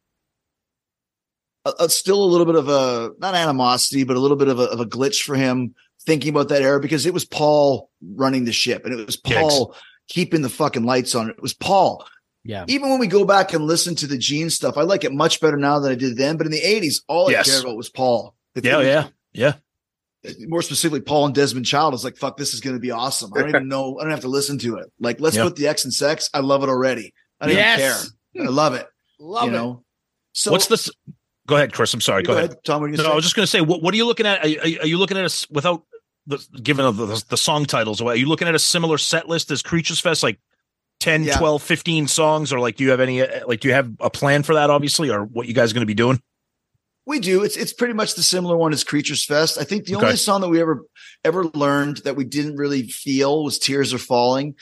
a, a- still a little bit of a not animosity, but a little bit of a, of a glitch for him thinking about that era because it was Paul running the ship and it was Paul keeping the fucking lights on. It was Paul. Yeah. Even when we go back and listen to the Gene stuff, I like it much better now than I did then. But in the '80s, all Yes. I cared about was Paul. If Yeah, it was- yeah, yeah. More specifically, Paul and Desmond Child is like, "Fuck, this is going to be awesome." I don't even know. I don't have to listen to it. Like, let's Yeah. put the X and sex. I love it already. I don't Yes. care. I love it. Love you it. know. So What's this? Go ahead, Chris. I'm sorry. Go, ahead. Tom. What are you No, gonna I was just going to say, what, what are you looking at? Are, are, are you looking at us without the given of the, the song titles away? Are you looking at a similar set list as Creatures Fest, like 10, Yeah. 12, 15 songs, or like do you have any uh, like do you have a plan for that? Obviously, or what you guys going to be doing? We do. It's it's pretty much the similar one as Creatures Fest. I think the Okay. only song that we ever ever learned that we didn't really feel was Tears Are Falling.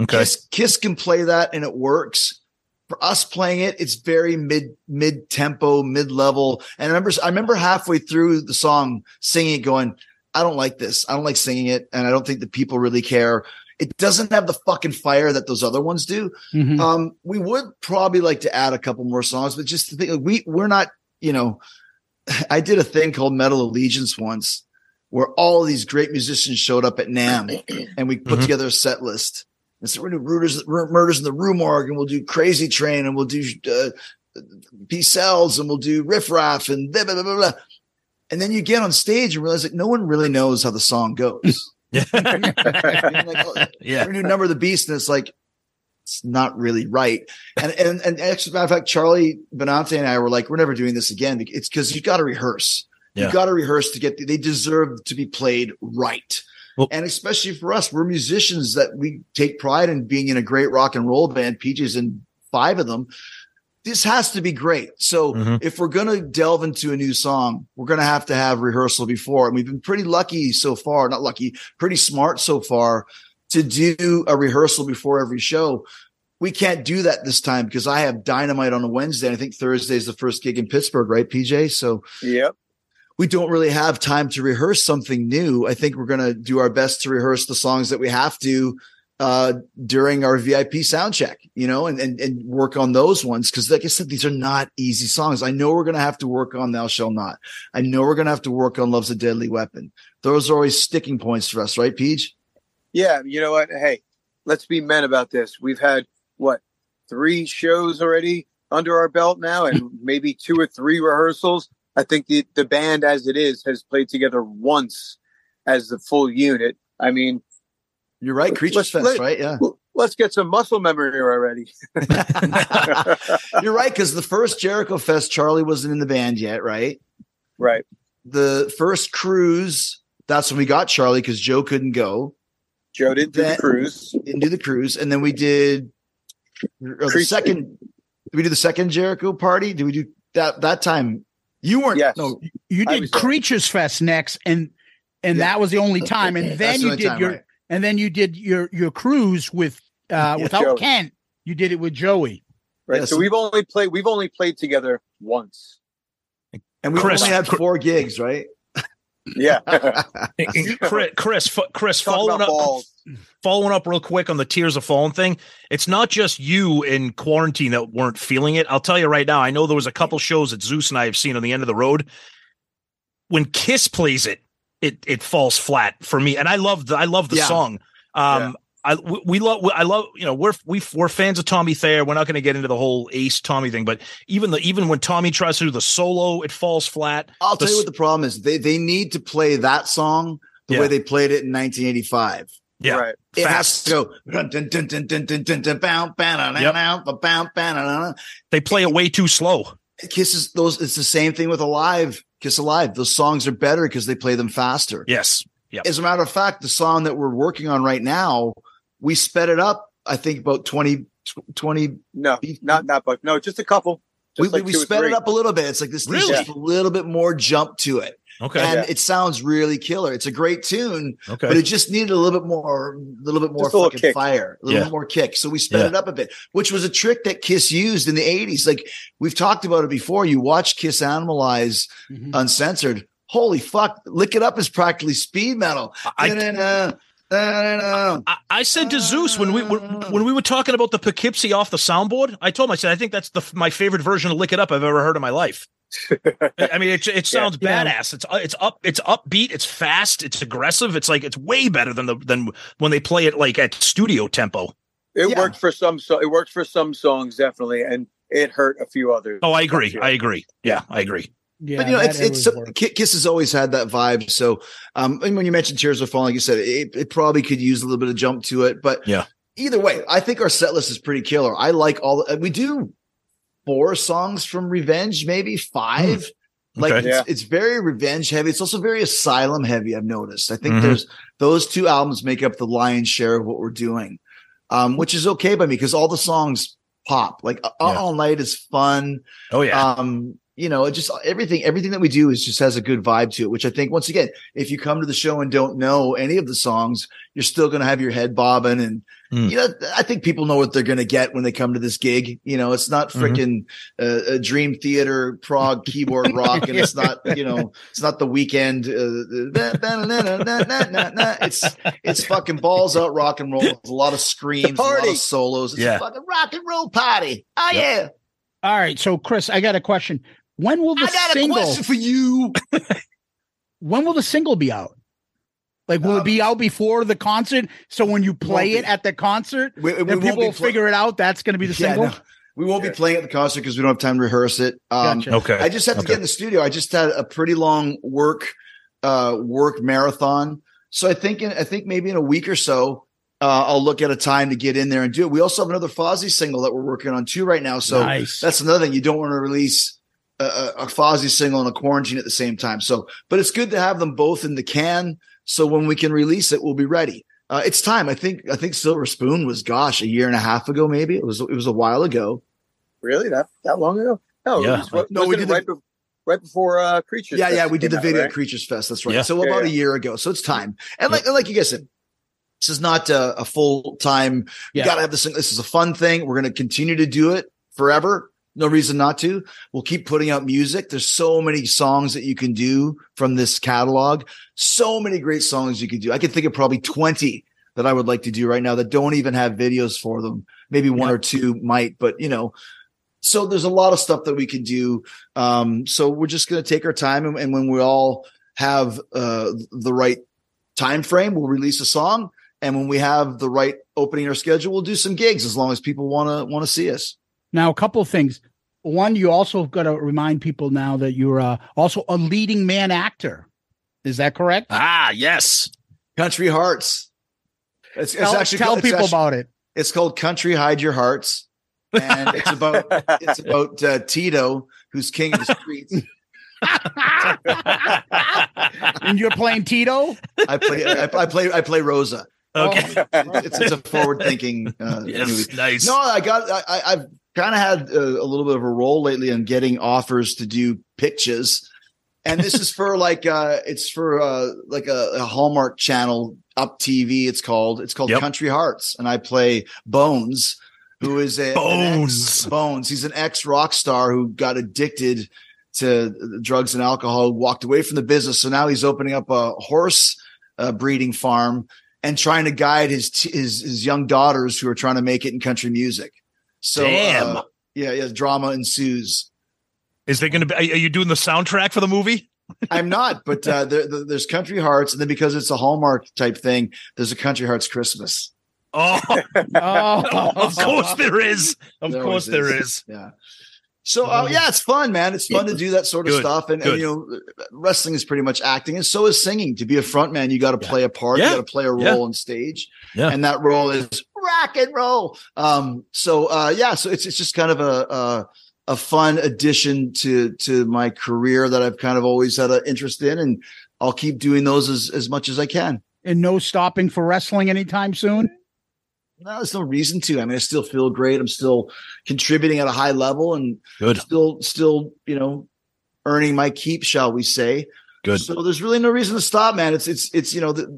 Okay. Kiss, Kiss can play that and it works. For us playing it, it's very mid mid tempo, mid level. And I remember I remember halfway through the song singing it, going, I don't like this. I don't like singing it, and I don't think that people really care. It doesn't have the fucking fire that those other ones do. Mhm. Um, we would probably like to add a couple more songs, but just to think, like, we we're not, you know, I did a thing called Metal Allegiance once, where all these great musicians showed up at NAMM, and we put Mhm. together a set list. And so we're gonna do murders, murders in the Rue Morgue, and we'll do Crazy Train, and we'll do uh, Peace Sells, and we'll do Riff Raff, and blah, blah, blah, blah. And then you get on stage and realize that no one really knows how the song goes. Yeah. Like, oh, Yeah. do Number of the Beast, and it's like it's not really right. And and and actually, matter of fact, Charlie Benante and I were like, we're never doing this again. It's because you got to rehearse. Yeah. You got to rehearse to get. They deserve to be played right. Well- and especially for us, we're musicians that we take pride in being in a great rock and roll band. Peaches in five of them. This has to be great. So Mhm. if we're going to delve into a new song, we're going to have to have rehearsal before. And we've been pretty lucky so far, not lucky, pretty smart so far to do a rehearsal before every show. We can't do that this time because I have dynamite on a Wednesday. And I think Thursday is the first gig in Pittsburgh, right, PJ? So Yep. we don't really have time to rehearse something new. I think we're going to do our best to rehearse the songs that we have to uh, during our VIP sound check, you know, and, and, and work on those ones. Cause like I said, these are not easy songs. I know we're going to have to work on Thou Shall Not. I know we're going to have to work on Love's a Deadly Weapon. Those are always sticking points for us, right, Peach? Yeah, you know what? Hey, let's be men about this. We've had what three shows already under our belt now, and maybe two or three rehearsals. I think the the band, as it is, has played together once as the full unit. I mean, You're right. Creatures Fest, let- right? Yeah. Let's get some muscle memory already. You're right. Cause the first Jericho Fest, Charlie wasn't in the band yet, right? Right. The first cruise, that's when we got Charlie because Joe couldn't go. Joe didn't do the cruise. Didn't do the cruise. And then we did uh, the second. Did we do the second Jericho party? Did we do that that time? You weren't. Yes. No, You did was there. Creatures Fest next, and and Yeah. that was the only time. And then the you did time, your right. and then you did your your cruise with uh without Joey. Kent. You did it with Joey. Right. Yes. So we've only played we've only played together once. And we Chris, only had four gigs, right? Yeah. Chris, Chris, Chris, following up, balls. following up real quick on the Tears Are Falling thing. It's not just you in Kuarantine that weren't feeling it. I'll tell you right now. I know there was a couple shows that Zeus and I have seen on the end of the road. When Kiss plays it, it it falls flat for me. And I love the I love the Yeah. song. Um, I we, we love I love you know we're we, we're fans of Tommy Thayer. We're not going to get into the whole Ace Tommy thing, but even the even when Tommy tries to do the solo, it falls flat. I'll the, tell you what the problem is. They they need to play that song the yeah. way they played it in 1985. Yeah, right. it has to go. They play it way too slow. Kisses those. It's the same thing with Alive. Kiss Alive. Those songs are better because they play them faster. Yes. Yep. As a matter of fact, the song that we're working on right now we sped it up. I think about 20, 20 No, not not but no, just a couple. we, like we two sped it up a little bit. It's like this Really? just a little bit more jump to it. Okay. And Yeah. it sounds really killer. It's a great tune, Okay. but it just needed a little bit more, a little bit more Just a little fucking kick. fire, a little Yeah. bit more kick. So we sped Yeah. it up a bit, which was a trick that Kiss used in the '80s. Like we've talked about it before. You watch Kiss Animalize Mhm. uncensored. Holy fuck! Lick it up is practically speed metal. I- Da-da-da. I, I said to Zeus when we when, when we were talking about the Poughkeepsie off the soundboard, I told him I said I think that's the my favorite version of "Lick It Up" I've ever heard in my life. I I mean, it it sounds Yeah. badass. It's it's up, it's upbeat, it's fast, it's aggressive. It's like it's way better than the than when they play it like at studio tempo. It Yeah. worked for some so it worked for some songs definitely, and it hurt a few others. Oh, I agree. Sure. I agree. Yeah, I agree. Yeah, but you know, it's it's always works. Ki- Kiss has always had that vibe. So, um, and when you mentioned Tears Are Falling, like you said, it, it probably could use a little bit of jump to it. But Yeah. either way, I think our set list is pretty killer. I like all. The, we do four songs from Revenge, maybe five. Like Okay. it's, it's very revenge heavy. It's also very asylum heavy. I've noticed. I think Mhm. there's those two albums make up the lion's share of what we're doing, um, which is okay by me because all the songs pop. Like uh, Yeah. All Night is fun Oh yeah. um you know it just everything everything that we do is just has a good vibe to it which i think once again if you come to the show and don't know any of the songs you're still going to have your head bobbing and Mm. you know i think people know what they're going to get when they come to this gig you know it's not Mhm. uh, a dream theater prog keyboard rock and it's not you know it's not the weekend uh, it's it's fucking balls out rock and roll There's a lot of screams a lot of solos it's Yeah. a fucking rock and roll party oh yeah All right, so Chris, I got a question. When will the i got single? a question for you When will the single be out? Like, will it be out before the concert? So when you play it be. at the concert, We- we then people will pla- figure it out. That's going to be the Yeah, single. no. we won't be playing at the concert because we don't have time to rehearse it. Um, Gotcha. Okay. I just have to Okay. get in the studio. I just had a pretty long work, uh, work marathon. So I think, in, I think maybe in a week or so, uh, I'll look at a time to get in there and do it. We also have another Fozzy single that we're working on too right now. So Nice. that's another thing. You don't want to release a, a, a Fozzy single and a Kuarantine at the same time. So, but it's good to have them both in the can. So when we can release it, we'll be ready. Uh, it's time. I think, I think Silver Spoon was, gosh, a year and a half ago, maybe it was, it was a while ago. Really, that that long ago? No, Yeah. it was, No, we wasn't did it the- right, be- right before uh, Creatures. Yeah, Fest yeah, we did the out, video right? at Creatures Fest. That's right. Yeah. So Yeah, about a year ago. So it's time. And like, like you guys said, this is not a, a full time. You Yeah. got to have this. thing. This is a fun thing. We're going to continue to do it forever. No reason not to. We'll keep putting out music. There's so many songs that you can do from this catalog. So many great songs you can do. I can think of probably 20 that I would like to do right now that don't even have videos for them. Maybe one Yeah. or two might, but you know, so there's a lot of stuff that we can do. Um, so we're just going to take our time, and, and when we all have uh, the right time frame, we'll release a song. And when we have the right opening or schedule, we'll do some gigs as long as people want to want to see us. Now, a couple of things. One, you also got to remind people now that you're uh, also a leading man actor. Is that correct? Ah, yes. Country Hearts. It's, it's actually tell it's people actually- about it. It's called Country Hide Your Hearts, and it's about it's about uh, Tito, who's king of the streets. and you're playing Tito. I play I, I play I play Rosa. Okay. It's, it's a forward thinking uh, Yes, movie. nice. No, I got I, I- I've kind of had a, a little bit of a role lately in getting offers to do pitches, and this is for like uh it's for uh like a, a Hallmark channel up TV. It's called it's called Yep. Country Hearts, and I play Bones, who is a Bones. Bones. He's an ex rock star who got addicted to drugs and alcohol, walked away from the business. So now he's opening up a horse uh, breeding farm and trying to guide his, his his young daughters who are trying to make it in country music. So Damn. Uh, yeah, yeah, drama ensues. Is there going to be? Are you doing the soundtrack for the movie? I'm not, but uh, there, there- there's Country Hearts, and then because it's a Hallmark type thing, there's a Country Hearts Christmas. Oh, Oh, of course there is. Of There course always there is. Yeah. So uh, yeah, it's fun, man. It's fun to do that sort of Good, stuff, and, and you know, wrestling is pretty much acting, and so is singing. To be a front man, you got to play a part. Yeah. You got to play a role Yeah. on stage, Yeah. and that role is rock and roll. Um, so uh, yeah, so it's it's just kind of a, a a fun addition to to my career that I've kind of always had an interest in, and I'll keep doing those as as much as I can. and no stopping for wrestling anytime soon. No, there's no reason to. I mean, I still feel great. I'm still contributing at a high level and Good. still, still, you know, earning my keep, shall we say. Good. So there's really no reason to stop, man. It's, it's, it's, you know, the,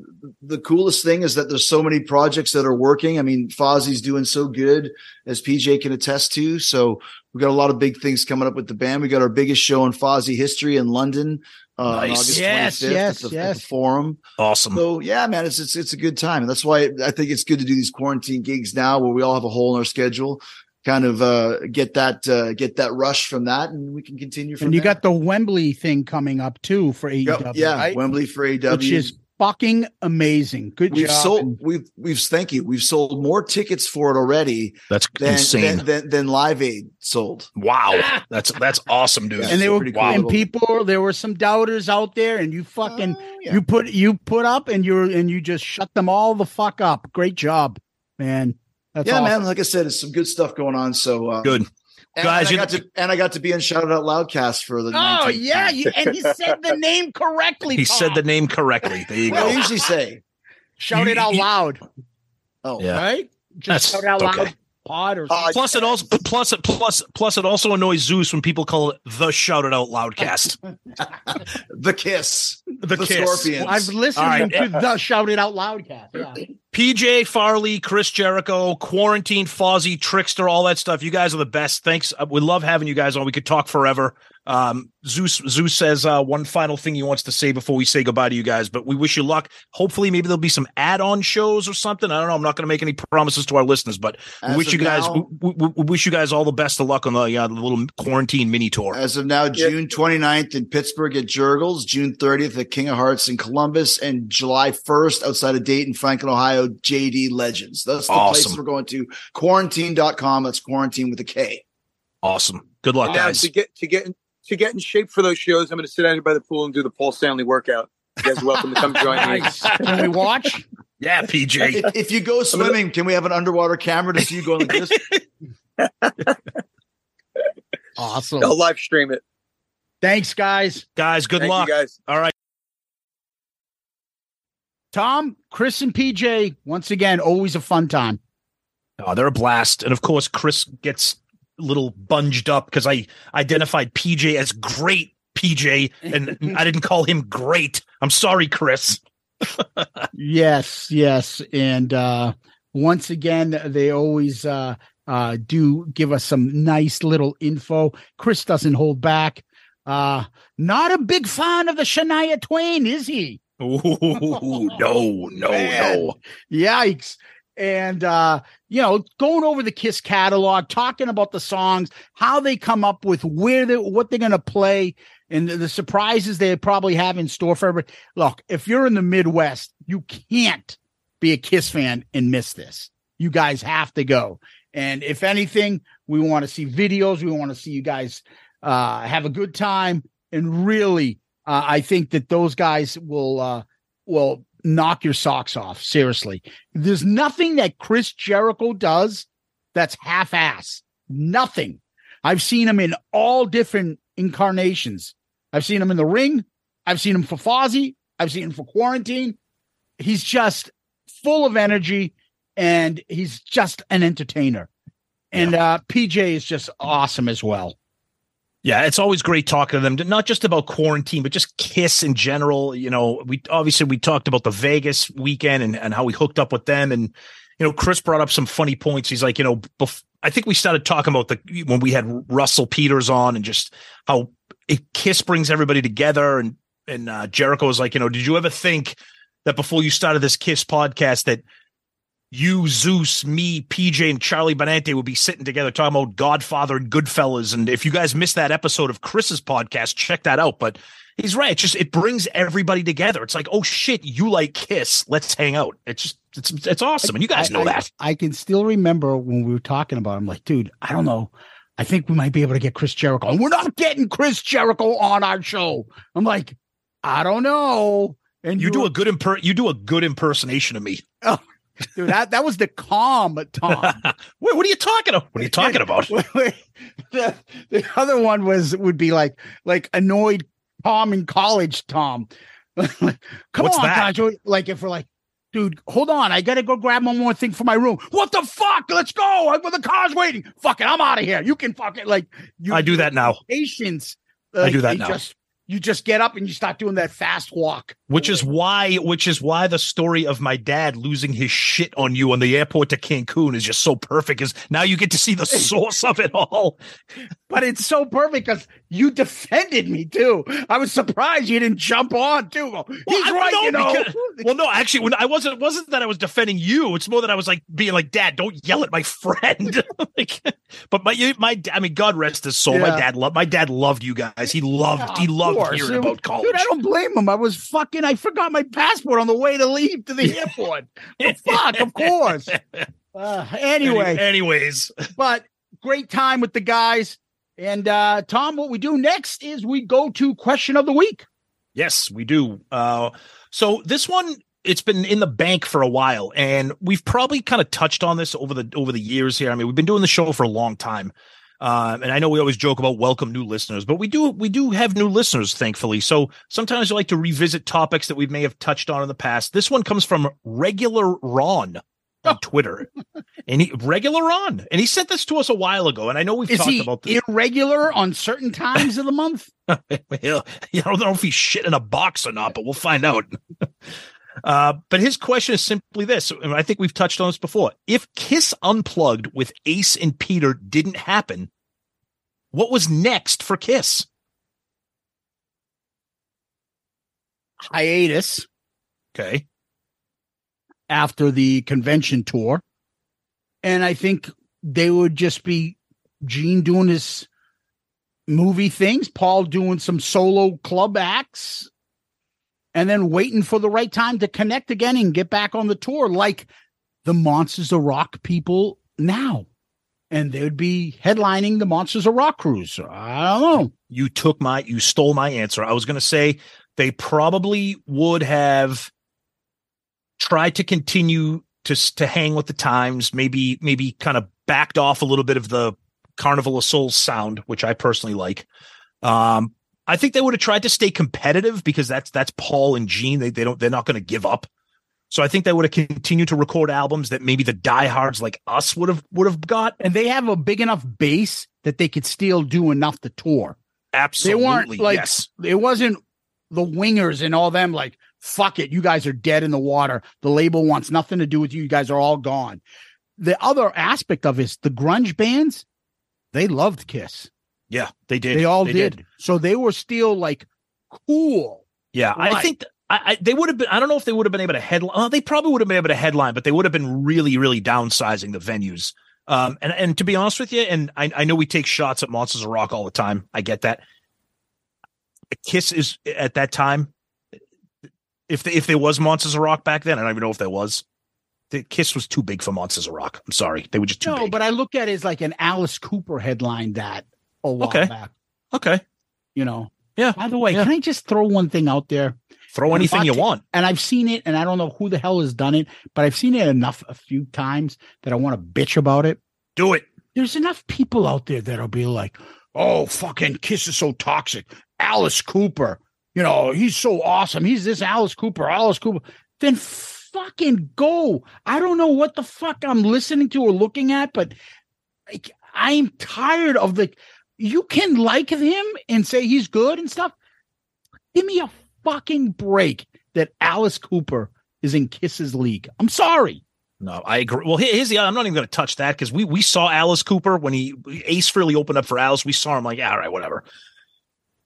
the coolest thing is that there's so many projects that are working. I mean, Fozzy's doing so good as PJ can attest to. So we've got a lot of big things coming up with the band. We got our biggest show in Fozzy history in London, uh, on Nice. August Yes, 25th yes, at, the, at yes. the forum. Awesome. So yeah, man, it's it's it's a good time, and that's why I think it's good to do these Kuarantine gigs now, where we all have a hole in our schedule, kind of uh, get that uh, get that rush from that, and we can continue from. And you there. got the Wembley thing coming up too for AEW. Yep, yeah, right? Wembley for AEW, which is fucking amazing. Good job. we've job. sold we've we've thank you we've sold more tickets for it already That's than insane. than, than, than Live Aid sold. wow. That's that's awesome, dude. and they were pretty cool. and people there were some doubters out there and you fucking Oh, yeah. you put you put up and you're and you just shut them all the fuck up great job man that's yeah, awesome. man. Like I said, it's some good stuff going on. So uh, Good. And, Guys, and I you- got to and I got to be in Shout Out Loudcast for the. oh 19th yeah you, and he said the name correctly He said the name correctly. There you What do I usually say? shout You- it out you- loud Oh, Yeah. right just That's shout out okay. loud pod or Pod. Plus it also plus it plus plus it also annoys Zeus when people call it the shouted it out loudcast. the Kiss, The, kiss. Scorpions. I've listened All right. to the shouted out loud cast yeah PJ Farley, Chris Jericho, Kuarantine, Fozzy, Trixter, all that stuff. You guys are the best. Thanks. Uh, We love having you guys on. We could talk forever. Um, Zeus Zeus says uh, one final thing he wants to say before we say goodbye to you guys, but we wish you luck. Hopefully, maybe there'll be some add-on shows or something. I don't know. I'm not going to make any promises to our listeners, but we wish you guys now- we, we, we wish you guys all the best of luck on the, uh, the little Kuarantine mini tour. As of now, June 29th in Pittsburgh at Jergel's, June 30th at King of Hearts in Columbus, and July 1st outside of Dayton, Franklin, Ohio, JD Legends. That's the place we're going to. Kuarantine.com. That's Kuarantine with a K. Awesome. Good luck, And guys. to get to get to get in shape for those shows, I'm going to sit out here by the pool and do the Paul Stanley workout. You guys are welcome to come join me. nice can we watch Yeah, PJ. If, if you go swimming, can we have an underwater camera to see you going like this? awesome I'll live stream it. thanks guys guys, good Thank luck. you guys. All right. Tom Chris and PJ once again always a fun time Oh, they're a blast. And of course, Chris gets a little bunged up because I identified PJ as great PJ and I didn't call him great. I'm sorry, Chris. Yes, yes. And uh once again, they always uh uh do give us some nice little info. Chris doesn't hold back. Uh not a big fan of the Shania Twain, is he? Ooh, no, no, Man. no. Yikes. And uh, you know, going over the Kiss catalog, talking about the songs, how they come up with where they what they're gonna play, and the, the surprises they probably have in store for everybody. Look, if you're in the Midwest, you can't be a Kiss fan and miss this. You guys have to go. And if anything, we want to see videos. We want to see you guys uh, have a good time. And really, uh, I think that those guys will uh, will knock your socks off. Seriously, there's nothing that Chris Jericho does that's half ass. Nothing. I've seen him in all different incarnations. I've seen him in the ring. I've seen him for Fozzy. I've seen him for Kuarantine. He's just full of energy and he's just an entertainer. And uh PJ is just awesome as well. Yeah, it's always great talking to them, not just about Kuarantine, but just Kiss in general. You know, we obviously we talked about the Vegas weekend and, and how we hooked up with them. And, you know, Chris brought up some funny points. He's like, you know, bef- I think we started talking about the when we had Russell Peters on and just how it, Kiss brings everybody together, and and uh, Jericho was like, you know, did you ever think that before you started this Kiss podcast that you, Zeus, me, PJ, and Charlie Benante would be sitting together talking about Godfather and Goodfellas. And if you guys missed that episode of Chris's podcast, check that out. But he's right. It's just it brings everybody together. It's like, oh shit, you like Kiss. Let's hang out. It's just it's it's awesome. And you guys know I, that. I, I can still remember when we were talking about. It, I'm like, dude, I don't know. I think we might be able to get Chris Jericho. And we're not getting Chris Jericho on our show. I'm like, I don't know. And you do a good imper- you do a good impersonation of me. Oh, dude, that, that was the calm Tom. Wait, what are you talking about? What are you talking about? the, the other one was would be like like annoyed Tom in college, Tom. Come What's on, that? guys. Like if we're like, dude, hold on, I gotta go grab one more thing for my room. What the fuck? Let's go. I, the car's waiting. Fuck it, I'm out of here. You can fucking like you I do that now. patience. I do that now. Just you just get up and you start doing that fast walk. Which is why, which is why the story of my dad losing his shit on you on the airport to Cancun is just so perfect. Because now you get to see the source of it all. But it's so perfect because you defended me too. I was surprised you didn't jump on too. He's I- right, no, you know. because- well, no, actually, when I wasn't, it wasn't that I was defending you. It's more that I was like being like, Dad, don't yell at my friend. like, but my, my, I mean, God rest his soul. My dad loved, my dad loved you guys. He loved, he loved course. hearing about college. Dude, I don't blame him. I was fucking. I forgot my passport on the way to leave to the airport. Well, fuck, of course. Uh, anyway, anyways, but great time with the guys. And uh Tom, what we do next is we go to question of the week. Yes, we do. Uh, so this one, it's been in the bank for a while, and we've probably kind of touched on this over the over the years here. I mean, we've been doing the show for a long time, um, and I know we always joke about welcome new listeners, but we do we do have new listeners, thankfully. So sometimes I like to revisit topics that we may have touched on in the past. This one comes from regular Ron on Twitter, and he regular on, and he sent this to us a while ago, and I know we've Is talked about this. irregular on certain times of the month? well, I don't know if he's shit in a box or not, but we'll find out. Uh, but his question is simply this, and I think we've touched on this before. If Kiss Unplugged with Ace and Peter didn't happen, what was next for Kiss? Hiatus Okay. After the convention tour. And I think they would just be Gene doing his movie things, Paul doing some solo club acts, and then waiting for the right time to connect again and get back on the tour like the Monsters of Rock people now. And they would be headlining the Monsters of Rock cruise. I don't know. You took my, you stole my answer. I was going to say they probably would have tried to continue to to hang with the times. Maybe maybe kind of backed off a little bit of the Carnival of Souls sound, which I personally like. Um, I think they would have tried to stay competitive because that's that's Paul and Gene. They they don't they're not going to give up. So I think they would have continued to record albums that maybe the diehards like us would have would have got. And they have a big enough base that they could still do enough to tour. Absolutely, they weren't like yes. it wasn't the wingers and all them like fuck it you guys are dead in the water the label wants nothing to do with you you guys are all gone the other aspect of it is the grunge bands they loved kiss Yeah, they did. they all did. so they were still like cool Yeah, I think th- I, I they would have been. I don't know if they would have been able to headline. Uh, they probably would have been able to headline, but they would have been really, really downsizing the venues. Um, and and to be honest with you, and I, I know we take shots at Monsters of Rock all the time. I get that. Kiss is at that time. If the, if there was Monsters of Rock back then, I don't even know if there was. The Kiss was too big for Monsters of Rock. I'm sorry, they were just too no big. but i look at it as like an alice cooper headline that a while Okay. back Okay, you know yeah. by the way Yeah. can i just throw one thing out there Throw anything you want. and I've seen it, and I don't know who the hell has done it, but I've seen it enough a few times that I want to bitch about it. Do it. There's enough people out there that'll be like, "Oh, fucking Kiss is so toxic." Alice Cooper, you know, he's so awesome. He's this Alice Cooper, Alice Cooper. Then fucking go. I don't know what the fuck I'm listening to or looking at, but like, I'm tired of the. You can like him and say he's good and stuff. Give me a fucking break that Alice Cooper is in Kiss's league. I'm sorry. No, I agree. Well, here's the. I'm not even going to touch that because we we saw Alice Cooper when he Ace Frehley opened up for Alice. We saw him like, yeah, all right, whatever.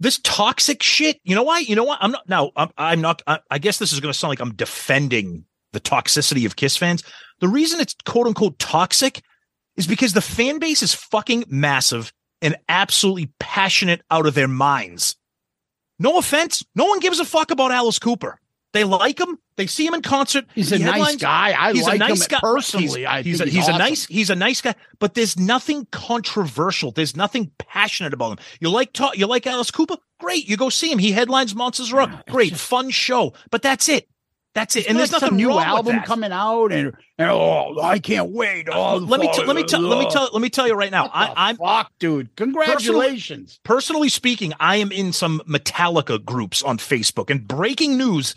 This toxic shit. You know why? You know what? I'm not now. I'm, I'm not. I, I guess this is going to sound like I'm defending the toxicity of Kiss fans. The reason it's quote unquote toxic is because the fan base is fucking massive and absolutely passionate out of their minds. No offense, no one gives a fuck about Alice Cooper. They like him. They see him in concert. He's a nice guy. I he's like a nice him guy. personally. He's, I he's, a, he's he's a nice he's a nice guy, but there's nothing controversial. There's nothing passionate about him. You like talk, you like Alice Cooper? Great. You go see him. He headlines Monsters Row. Great, fun show. But that's it. That's it. And there's like nothing new album coming out, and, and oh, I can't wait. Uh, oh, let me t- let me tell let me tell let me tell you right now. I, I'm fuck, dude. Congratulations. Personally, personally speaking, I am in some Metallica groups on Facebook, and breaking news.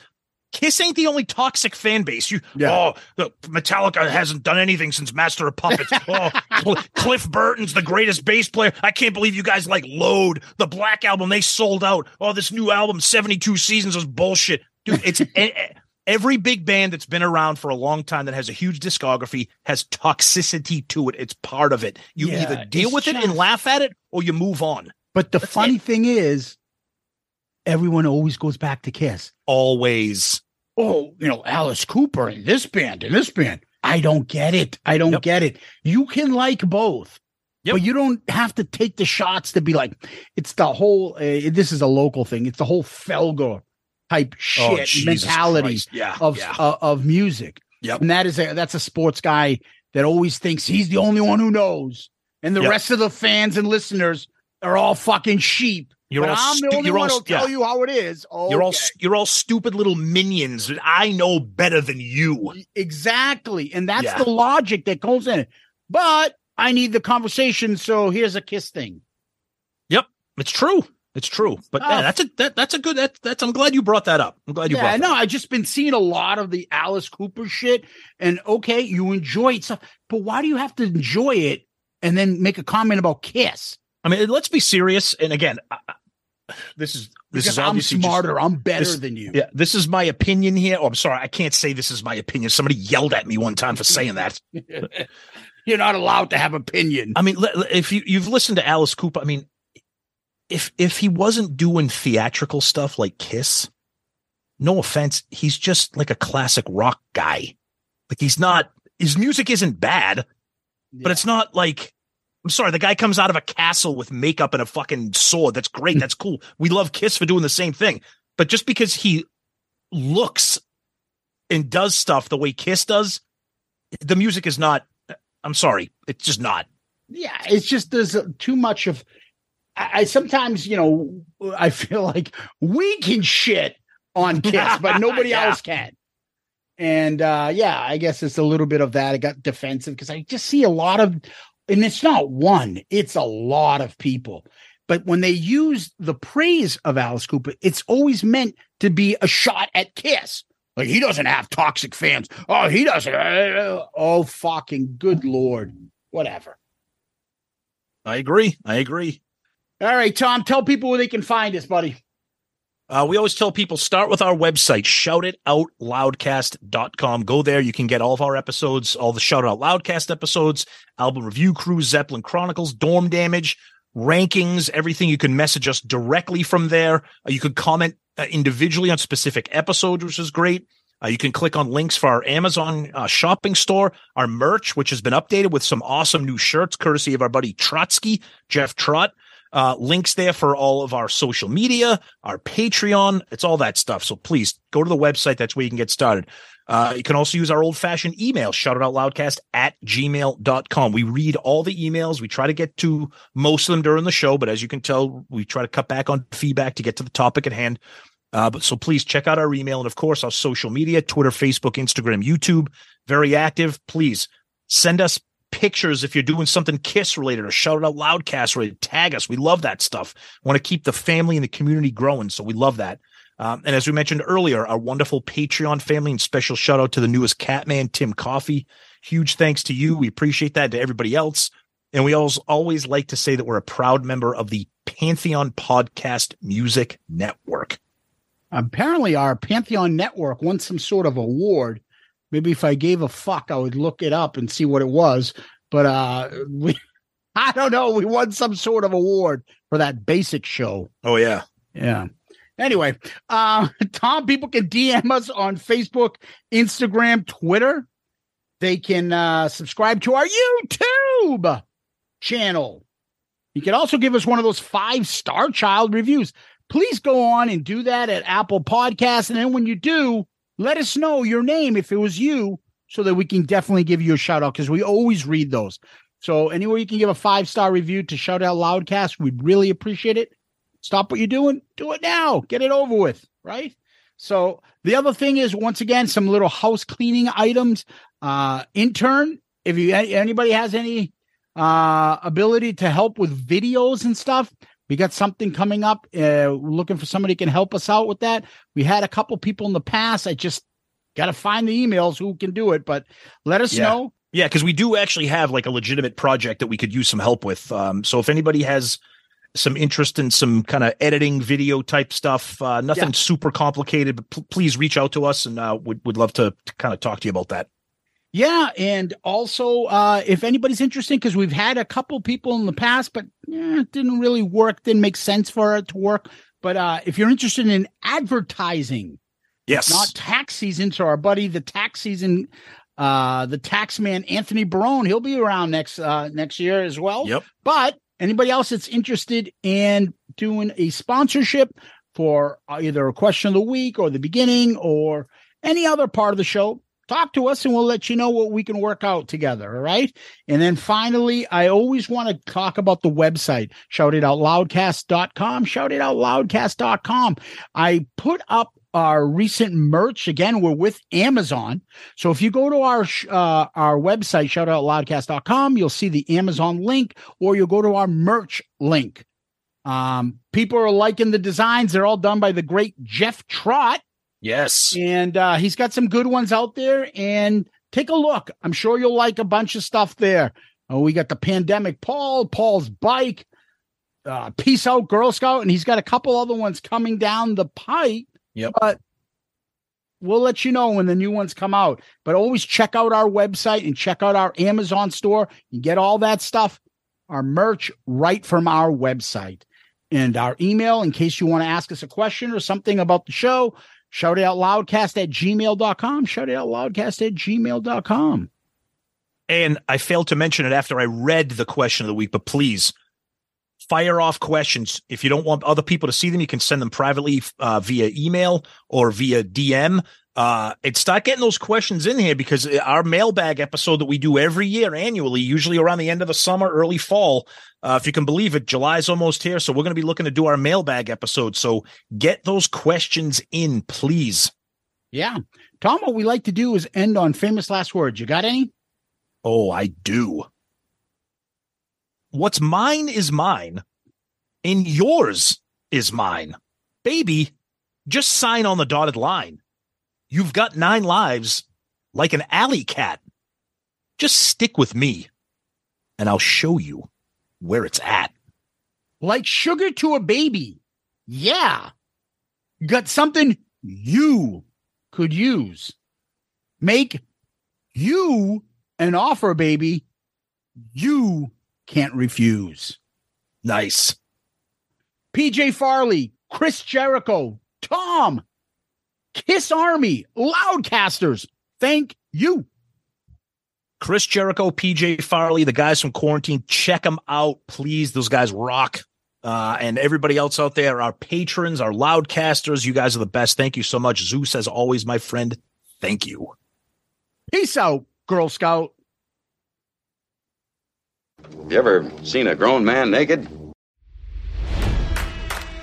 Kiss ain't the only toxic fan base. You, oh, the Metallica hasn't done anything since Master of Puppets. oh, Cl- Cliff Burton's the greatest bass player. I can't believe you guys like Load, the Black album. They sold out. Oh, this new album, seventy two seasons, was bullshit, dude. It's every big band that's been around for a long time that has a huge discography has toxicity to it. It's part of it. You Yeah, either deal with it and laugh at it, or you move on. But the funny thing is, everyone always goes back to Kiss. Always. Oh, you know, Alice Cooper and this band and this band. I don't get it. I don't get it. You can like both. But you don't have to take the shots to be like, it's the whole, uh, this is a local thing. It's the whole Felger type Oh, shit Jesus mentality Yeah, of, yeah. uh, of music. Yep. And that is a, that's a sports guy that always thinks he's the only one who knows. And the Yep. rest of the fans and listeners are all fucking sheep. You're but all I'm stu- the only you're one all- who'll tell you how it is. Oh, You're all you're all stupid little minions. That I know better than you. Exactly. And that's Yeah. the logic that goes in it. But I need the conversation. So here's a kiss thing. Yep, it's true. It's true. But yeah, that's a that, that's a good that, that's I'm glad you brought that up. I'm glad you brought. yeah, brought no, I've just been seeing a lot of the Alice Cooper shit. And okay, you enjoy it stuff, but why do you have to enjoy it and then make a comment about Kiss? I mean, let's be serious. And again, I- this is this Because is I'm obviously just- smarter. I'm better this- than you. Yeah, this is my opinion here. Oh, I'm sorry, I can't say this is my opinion. Somebody yelled at me one time for saying that. You're not allowed to have opinion. I mean, if you you've listened to Alice Cooper, I mean, if if he wasn't doing theatrical stuff like Kiss, no offense, he's just like a classic rock guy. Like he's not his music isn't bad, but it's not like I'm sorry, the guy comes out of a castle with makeup and a fucking sword. That's great. That's cool. We love Kiss for doing the same thing. But just because he looks and does stuff the way Kiss does, the music is not I'm sorry, it's just not. yeah, it's just there's too much of. I, I sometimes, you know, I feel like we can shit on Kiss, but nobody Yeah. else can. And uh yeah, I guess it's a little bit of that. I got defensive because I just see a lot of, and it's not one, it's a lot of people. But when they use the praise of Alice Cooper, it's always meant to be a shot at Kiss. Like he doesn't have toxic fans. Oh, he doesn't. uh, Oh, fucking good lord. Whatever. I agree. I agree. All right, Tom, tell people where they can find us, buddy. Uh, we always tell people start with our website, shoutitoutloudcast.com. Go there. You can get all of our episodes, all the Shout Out Loudcast episodes, album review crew, Zeppelin Chronicles, Dorm Damage, rankings, everything. You can message us directly from there. Uh, you could comment uh, individually on specific episodes, which is great. Uh, you can click on links for our Amazon uh, shopping store, our merch, which has been updated with some awesome new shirts, courtesy of our buddy Trotsky, Jeff Trott. Uh, links there for all of our social media, our Patreon. It's all that stuff. So please go to the website. That's where you can get started. Uh, you can also use our old fashioned email, shoutitoutloudcast at gmail.com. We read all the emails. We try to get to most of them during the show, but as you can tell, we try to cut back on feedback to get to the topic at hand. Uh, but so please check out our email and of course our social media, Twitter, Facebook, Instagram, YouTube, very active. Please send us pictures if you're doing something kiss related or shout it out loudcast related. Tag us. We love that stuff. Want to keep the family and the community growing. So we love that. Um, and as we mentioned earlier, our wonderful Patreon family and special shout out to the newest Catman, Tim Coffee. Huge thanks to you. We appreciate that to everybody else. And we always, always like to say that we're a proud member of the Pantheon Podcast Music Network. Apparently, our Pantheon network won some sort of award. Maybe if I gave a fuck, I would look it up and see what it was. But uh, we, I don't know. We won some sort of award for that basic show. Oh yeah. Yeah. Anyway, uh, Tom, people can DM us on Facebook, Instagram, Twitter. They can uh, subscribe to our YouTube channel. You can also give us one of those five star child reviews. Please go on and do that at Apple Podcasts. And then when you do, let us know your name if it was you so that we can definitely give you a shout out because we always read those. So anywhere you can give a five star review to shout out Loudcast, we'd really appreciate it. Stop what you're doing, do it now, get it over with, right? So the other thing is once again some little house cleaning items. Uh intern, if you anybody has any uh ability to help with videos and stuff, we got something coming up. Uh, looking for somebody who can help us out with that. We had a couple people in the past. I just got to find the emails who can do it, but let us Yeah. know. Yeah, because we do actually have like a legitimate project that we could use some help with. Um, so if anybody has some interest in some kind of editing video type stuff, uh, nothing Yeah. super complicated, but pl- please reach out to us and uh, would would love to, to kind of talk to you about that. Yeah, and also uh if anybody's interested, because we've had a couple people in the past, but eh, it didn't really work, didn't make sense for it to work. But uh if you're interested in advertising, Yes. not tax season, so our buddy the tax season, uh the tax man Anthony Barone, he'll be around next uh next year as well. Yep. But anybody else that's interested in doing a sponsorship for either a question of the week or the beginning or any other part of the show, talk to us and we'll let you know what we can work out together. All right. And then finally, I always want to talk about the website, shout it out loudcast.com, shout it shoutitoutloudcast.com, shoutitoutloudcast.com. I put up our recent merch again we're with amazon so if you go to our uh, our website shoutitoutloudcast.com you'll see the amazon link or you'll go to our merch link um people are liking the designs they're all done by the great jeff trott Yes. and uh, he's got some good ones out there. And take a look. I'm sure you'll like a bunch of stuff there. Oh, we got the pandemic Paul, Paul's bike, uh, Peace Out Girl Scout, and he's got a couple other ones coming down the pipe. Yep. But we'll let you know when the new ones come out. But always check out our website and check out our Amazon store. You get all that stuff, our merch right from our website. And our email, in case you want to ask us a question or something about the show, shout it out loudcast at gmail.com. Shout it out loudcast at gmail.com. And I failed to mention it after I read the question of the week, but please fire off questions. If you don't want other people to see them, you can send them privately uh, via email or via DM. Uh, and start getting those questions in here because our mailbag episode that we do every year annually, usually around the end of the summer, early fall. Uh, if you can believe it, July's almost here. So we're going to be looking to do our mailbag episode. So get those questions in, please. Yeah. Tom, what we like to do is end on famous last words. You got any? Oh, I do. What's mine is mine, and yours is mine. Baby, just sign on the dotted line. You've got nine lives like an alley cat. Just stick with me, and I'll show you where it's at. Like sugar to a baby. Yeah. Got something you could use. Make you an offer, baby. You can't refuse. Nice. PJ Farley, Chris Jericho, Tom, Kiss Army, Loudcasters. Thank you. Chris Jericho, PJ Farley, the guys from Kuarantine, check them out, please. Those guys rock. Uh, and everybody else out there, our patrons, our loudcasters, you guys are the best. Thank you so much. Zeus, as always, my friend. Thank you. Peace out, Girl Scout. You ever seen a grown man naked?